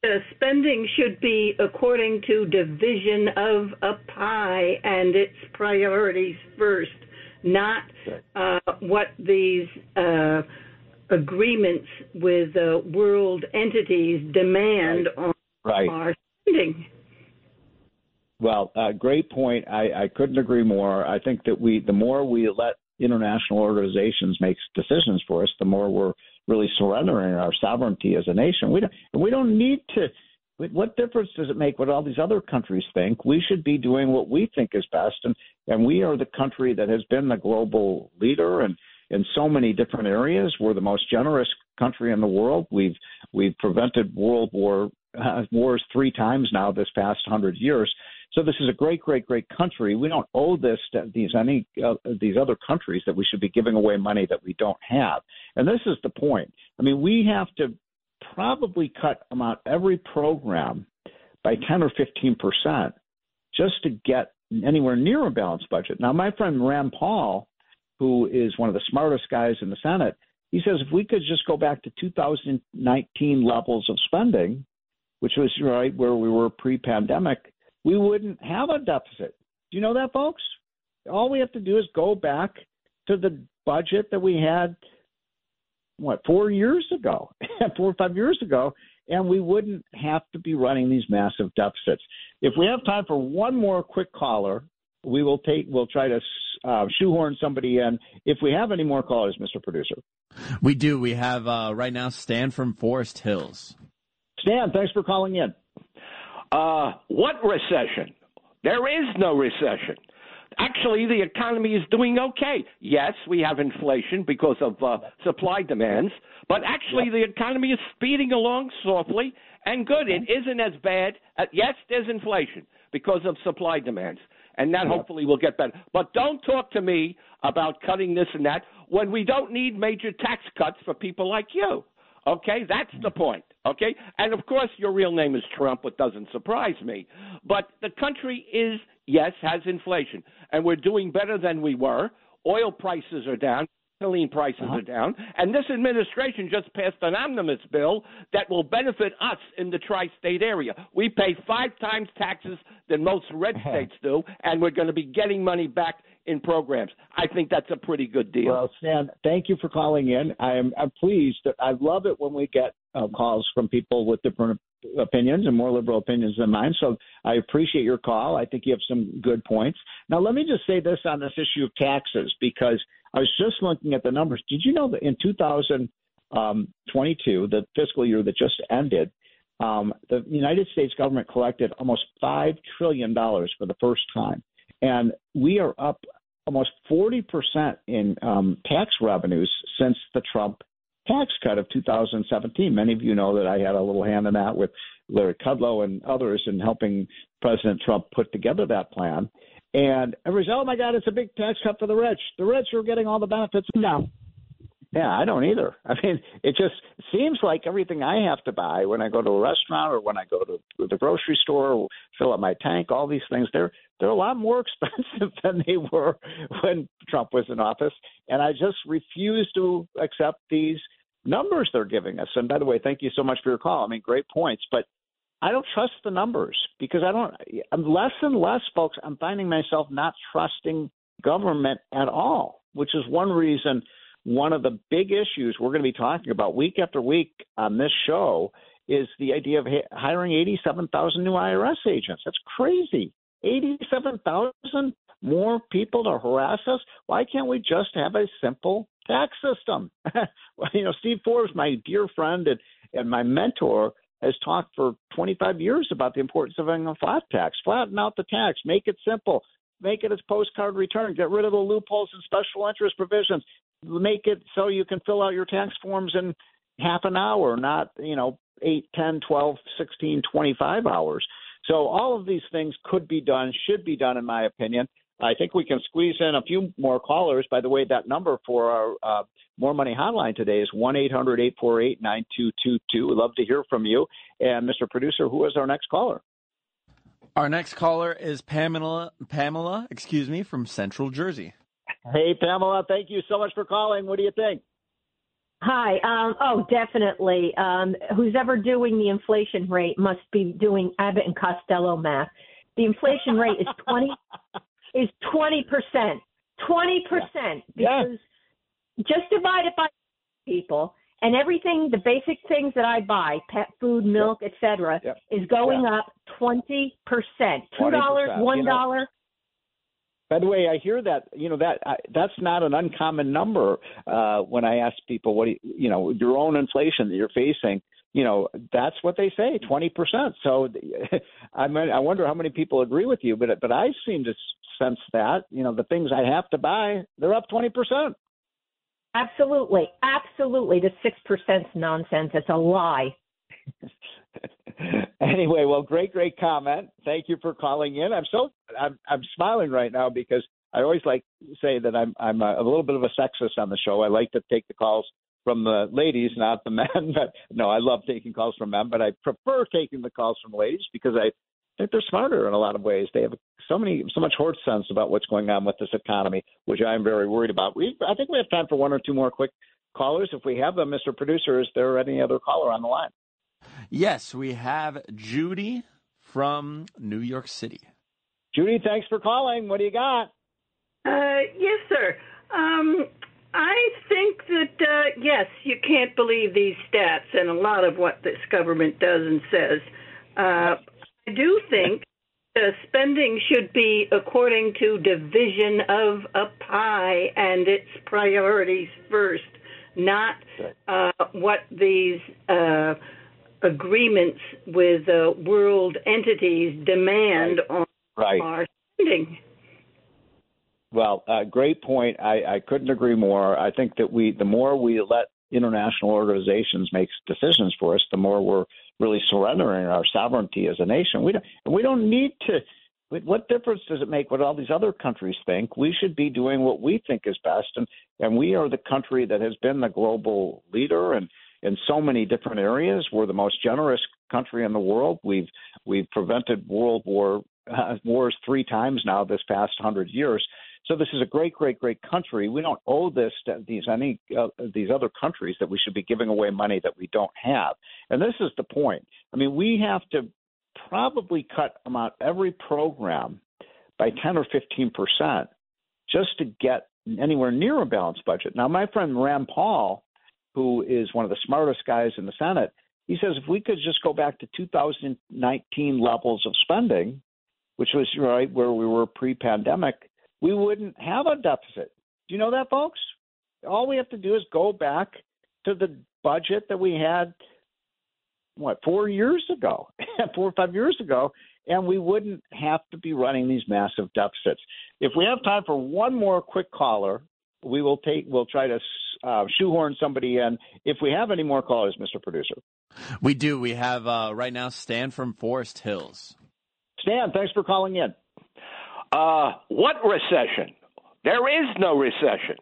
uh, spending should be according to division of a pie and its priorities first, not uh, what these uh, agreements with uh, world entities demand on Right. our spending. Well, uh, great point. I, I couldn't agree more. I think that we, the more we let international organizations makes decisions for us, the more we're really surrendering our sovereignty as a nation. We don't, we don't need to. What difference does it make what all these other countries think? We should be doing what we think is best, and and we are the country that has been the global leader and in so many different areas. We're the most generous country in the world. We've we've prevented world war uh, wars three times now this past hundred years. So this is a great, great, great country. We don't owe this to these any uh, these other countries that we should be giving away money that we don't have. And this is the point. I mean, we have to probably cut about every program by 10 or 15 percent just to get anywhere near a balanced budget. Now, my friend Rand Paul, who is one of the smartest guys in the Senate, He says if we could just go back to 2019 levels of spending, which was right where we were pre-pandemic, we wouldn't have a deficit. Do you know that, folks? All we have to do is go back to the budget that we had what four years ago, four or five years ago, and we wouldn't have to be running these massive deficits. If we have time for one more quick caller, we will take. We'll try to uh, shoehorn somebody in. If we have any more callers, Mr. Producer, we do. We have uh, right now Stan from Forest Hills. Stan, thanks for calling in. Uh, what recession? There is no recession. Actually, the economy is doing okay. Yes, we have inflation because of uh, supply demands, but actually the economy is speeding along softly and good. It isn't as bad. Uh, yes, there's inflation because of supply demands, and that hopefully will get better. But don't talk to me about cutting this and that when we don't need major tax cuts for people like you. Okay, that's the point. Okay, and of course your real name is Trump, which doesn't surprise me. But the country is yes has inflation, and we're doing better than we were. Oil prices are down. Gasoline prices uh-huh. are down, and this administration just passed an omnibus bill that will benefit us in the tri-state area. We pay five times taxes than most red uh-huh. states do, and we're going to be getting money back in programs. I think that's a pretty good deal. Well, Stan, thank you for calling in. I'm, I'm pleased. I love it when we get uh, calls from people with different opinions and more liberal opinions than mine. So I appreciate your call. I think you have some good points. Now, let me just say this on this issue of taxes because I was just looking at the numbers. Did you know that in 2022, um, the fiscal year that just ended, um, the United States government collected almost $5 trillion for the first time. And we are up almost 40% in um, tax revenues since the Trump tax cut of 2017. Many of you know that I had a little hand in that with Larry Kudlow and others in helping President Trump put together that plan. And everybody's, oh my God, it's a big tax cut for the rich. The rich are getting all the benefits. No, yeah, I don't either. I mean, it just seems like everything I have to buy when I go to a restaurant or when I go to the grocery store, or fill up my tank, all these things, they're they're a lot more expensive than they were when Trump was in office. And I just refuse to accept these numbers they're giving us. And by the way, thank you so much for your call. I mean, great points, but I don't trust the numbers because I don't. I'm less and less, folks. I'm finding myself not trusting government at all, which is one reason one of the big issues we're going to be talking about week after week on this show is the idea of hiring 87,000 new IRS agents. That's crazy. 87,000 more people to harass us. Why can't we just have a simple tax system? you know, Steve Forbes, my dear friend and, and my mentor, has talked for 25 years about the importance of having a flat tax. Flatten out the tax, make it simple, make it as postcard return, get rid of the loopholes and special interest provisions, make it so you can fill out your tax forms in half an hour, not, you know, 8, 10, 12, 16, 25 hours. So all of these things could be done, should be done, in my opinion. I think we can squeeze in a few more callers. By the way, that number for our uh, More Money hotline today is 1 800 848 9222. We'd love to hear from you. And, Mr. Producer, who is our next caller? Our next caller is Pamela, Pamela, excuse me, from Central Jersey. Hey, Pamela, thank you so much for calling. What do you think? Hi. Um, oh, definitely. Um, who's ever doing the inflation rate must be doing Abbott and Costello math. The inflation rate is twenty is twenty percent. Twenty percent because yeah. just divide it by people and everything the basic things that I buy, pet food, milk, yep. etc., yep. is going yep. up twenty percent. Two dollars, one dollar. You know, by the way, I hear that you know that I, that's not an uncommon number uh, when I ask people what you, you know your own inflation that you're facing. You know that's what they say, twenty percent. So I mean, I wonder how many people agree with you, but but I seem to sense that you know the things I have to buy they're up twenty percent. Absolutely, absolutely. The six percent nonsense. It's a lie. anyway, well, great, great comment. Thank you for calling in. I'm so I'm I'm smiling right now because I always like to say that I'm I'm a, a little bit of a sexist on the show. I like to take the calls from the ladies, not the men. But no, I love taking calls from men, but I prefer taking the calls from ladies because I think they're smarter in a lot of ways. They have so many, so much horse sense about what's going on with this economy, which I'm very worried about. We, I think we have time for one or two more quick callers, if we have them, Mr. Producer, is there any other caller on the line? Yes, we have Judy from New York City. Judy, thanks for calling. What do you got? Uh, yes, sir. Um, I think that uh, yes, you can't believe these stats and a lot of what this government does and says. Uh, I do think uh, spending should be according to division of a pie and its priorities first, not uh, what these uh, agreements with uh, world entities demand on Right. our spending. Well, uh, great point. I, I couldn't agree more. I think that we, the more we let international organizations make decisions for us, the more we're really surrendering our sovereignty as a nation. We don't, we don't need to. What difference does it make what all these other countries think? We should be doing what we think is best, and and we are the country that has been the global leader and in so many different areas. We're the most generous country in the world. We've we've prevented World War uh, wars three times now this past hundred years. So this is a great, great, great country. We don't owe this to these any uh, these other countries that we should be giving away money that we don't have. And this is the point. I mean, we have to probably cut about every program by 10 or 15 percent just to get anywhere near a balanced budget. Now, my friend Rand Paul, who is one of the smartest guys in the Senate, he says if we could just go back to 2019 levels of spending, which was right where we were pre-pandemic, we wouldn't have a deficit. Do you know that, folks? All we have to do is go back to the budget that we had what four years ago, four or five years ago, and we wouldn't have to be running these massive deficits. If we have time for one more quick caller, we will take. We'll try to uh, shoehorn somebody in. If we have any more callers, Mr. Producer. We do. We have uh, right now Stan from Forest Hills. Stan, thanks for calling in. Uh, what recession? There is no recession.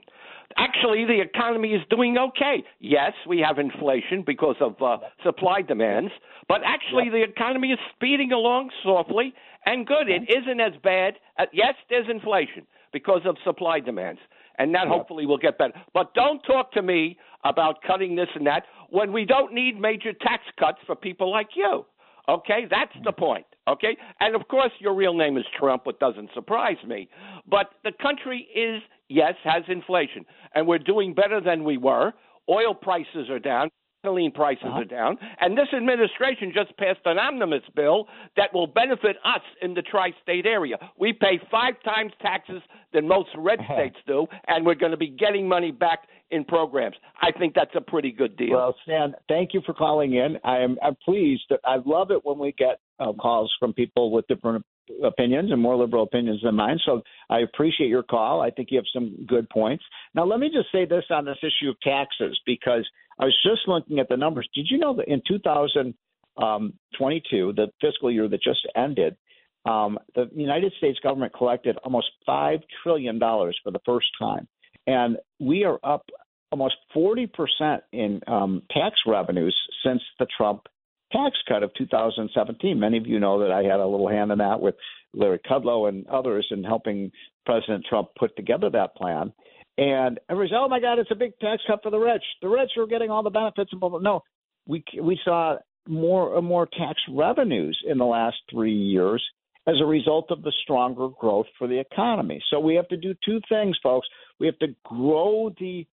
Actually, the economy is doing okay. Yes, we have inflation because of uh, supply demands, but actually, the economy is speeding along softly and good. It isn't as bad. Uh, yes, there's inflation because of supply demands, and that hopefully will get better. But don't talk to me about cutting this and that when we don't need major tax cuts for people like you. Okay, that's the point. Okay, and of course your real name is Trump, which doesn't surprise me. But the country is yes has inflation, and we're doing better than we were. Oil prices are down. Gasoline prices are down, and this administration just passed an omnibus bill that will benefit us in the tri-state area. We pay five times taxes than most red states do, and we're going to be getting money back in programs. I think that's a pretty good deal. Well, Stan, thank you for calling in. I am I'm pleased. That, I love it when we get uh, calls from people with different opinions and more liberal opinions than mine. So I appreciate your call. I think you have some good points. Now, let me just say this on this issue of taxes because I was just looking at the numbers. Did you know that in 2022, the fiscal year that just ended, um, the United States government collected almost $5 trillion for the first time. And we are up almost 40% in um, tax revenues since the Trump tax cut of 2017. Many of you know that I had a little hand in that with Larry Kudlow and others in helping President Trump put together that plan. And everybody said, "Oh my God, it's a big tax cut for the rich. The rich are getting all the benefits." And blah, blah. No, we we saw more and more tax revenues in the last three years as a result of the stronger growth for the economy. So we have to do two things, folks. We have to grow the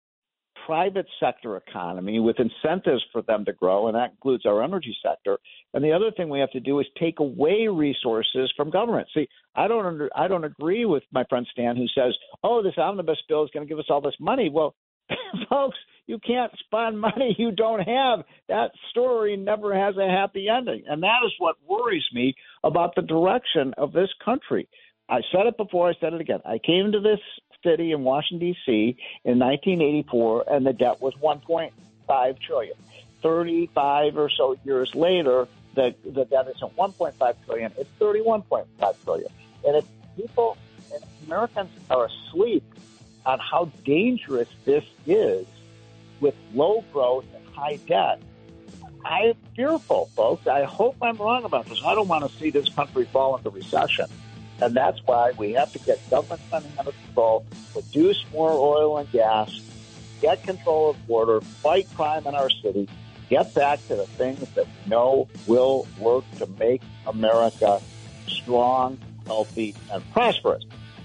private sector economy with incentives for them to grow, and that includes our energy sector. And the other thing we have to do is take away resources from government. See, I don't under, I don't agree with my friend Stan who says, "Oh, this omnibus bill is going to give us all this money." Well, folks, you can't spend money you don't have. That story never has a happy ending, and that is what worries me about the direction of this country. I said it before, I said it again. I came to this city in Washington D.C. in 1984, and the debt was 1.5 trillion. 35 or so years later, the the debt isn't 1.5 trillion; it's 31.5 trillion. And if people, if Americans, are asleep on how dangerous this is with low growth and high debt, I'm fearful, folks. I hope I'm wrong about this. I don't want to see this country fall into recession. And that's why we have to get government spending under control, produce more oil and gas, get control of border, fight crime in our city, get back to the things that we know will work to make America strong, healthy, and prosperous.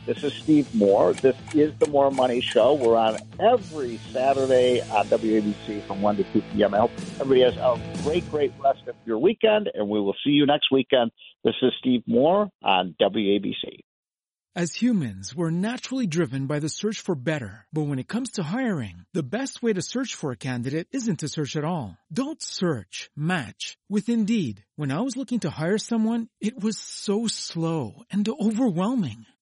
This is Steve Moore. This is the More Money Show. We're on every Saturday on WABC from 1 to 2 p.m. I hope everybody has a great, great rest of your weekend, and we will see you next weekend. This is Steve Moore on WABC. As humans, we're naturally driven by the search for better. But when it comes to hiring, the best way to search for a candidate isn't to search at all. Don't search, match with Indeed. When I was looking to hire someone, it was so slow and overwhelming.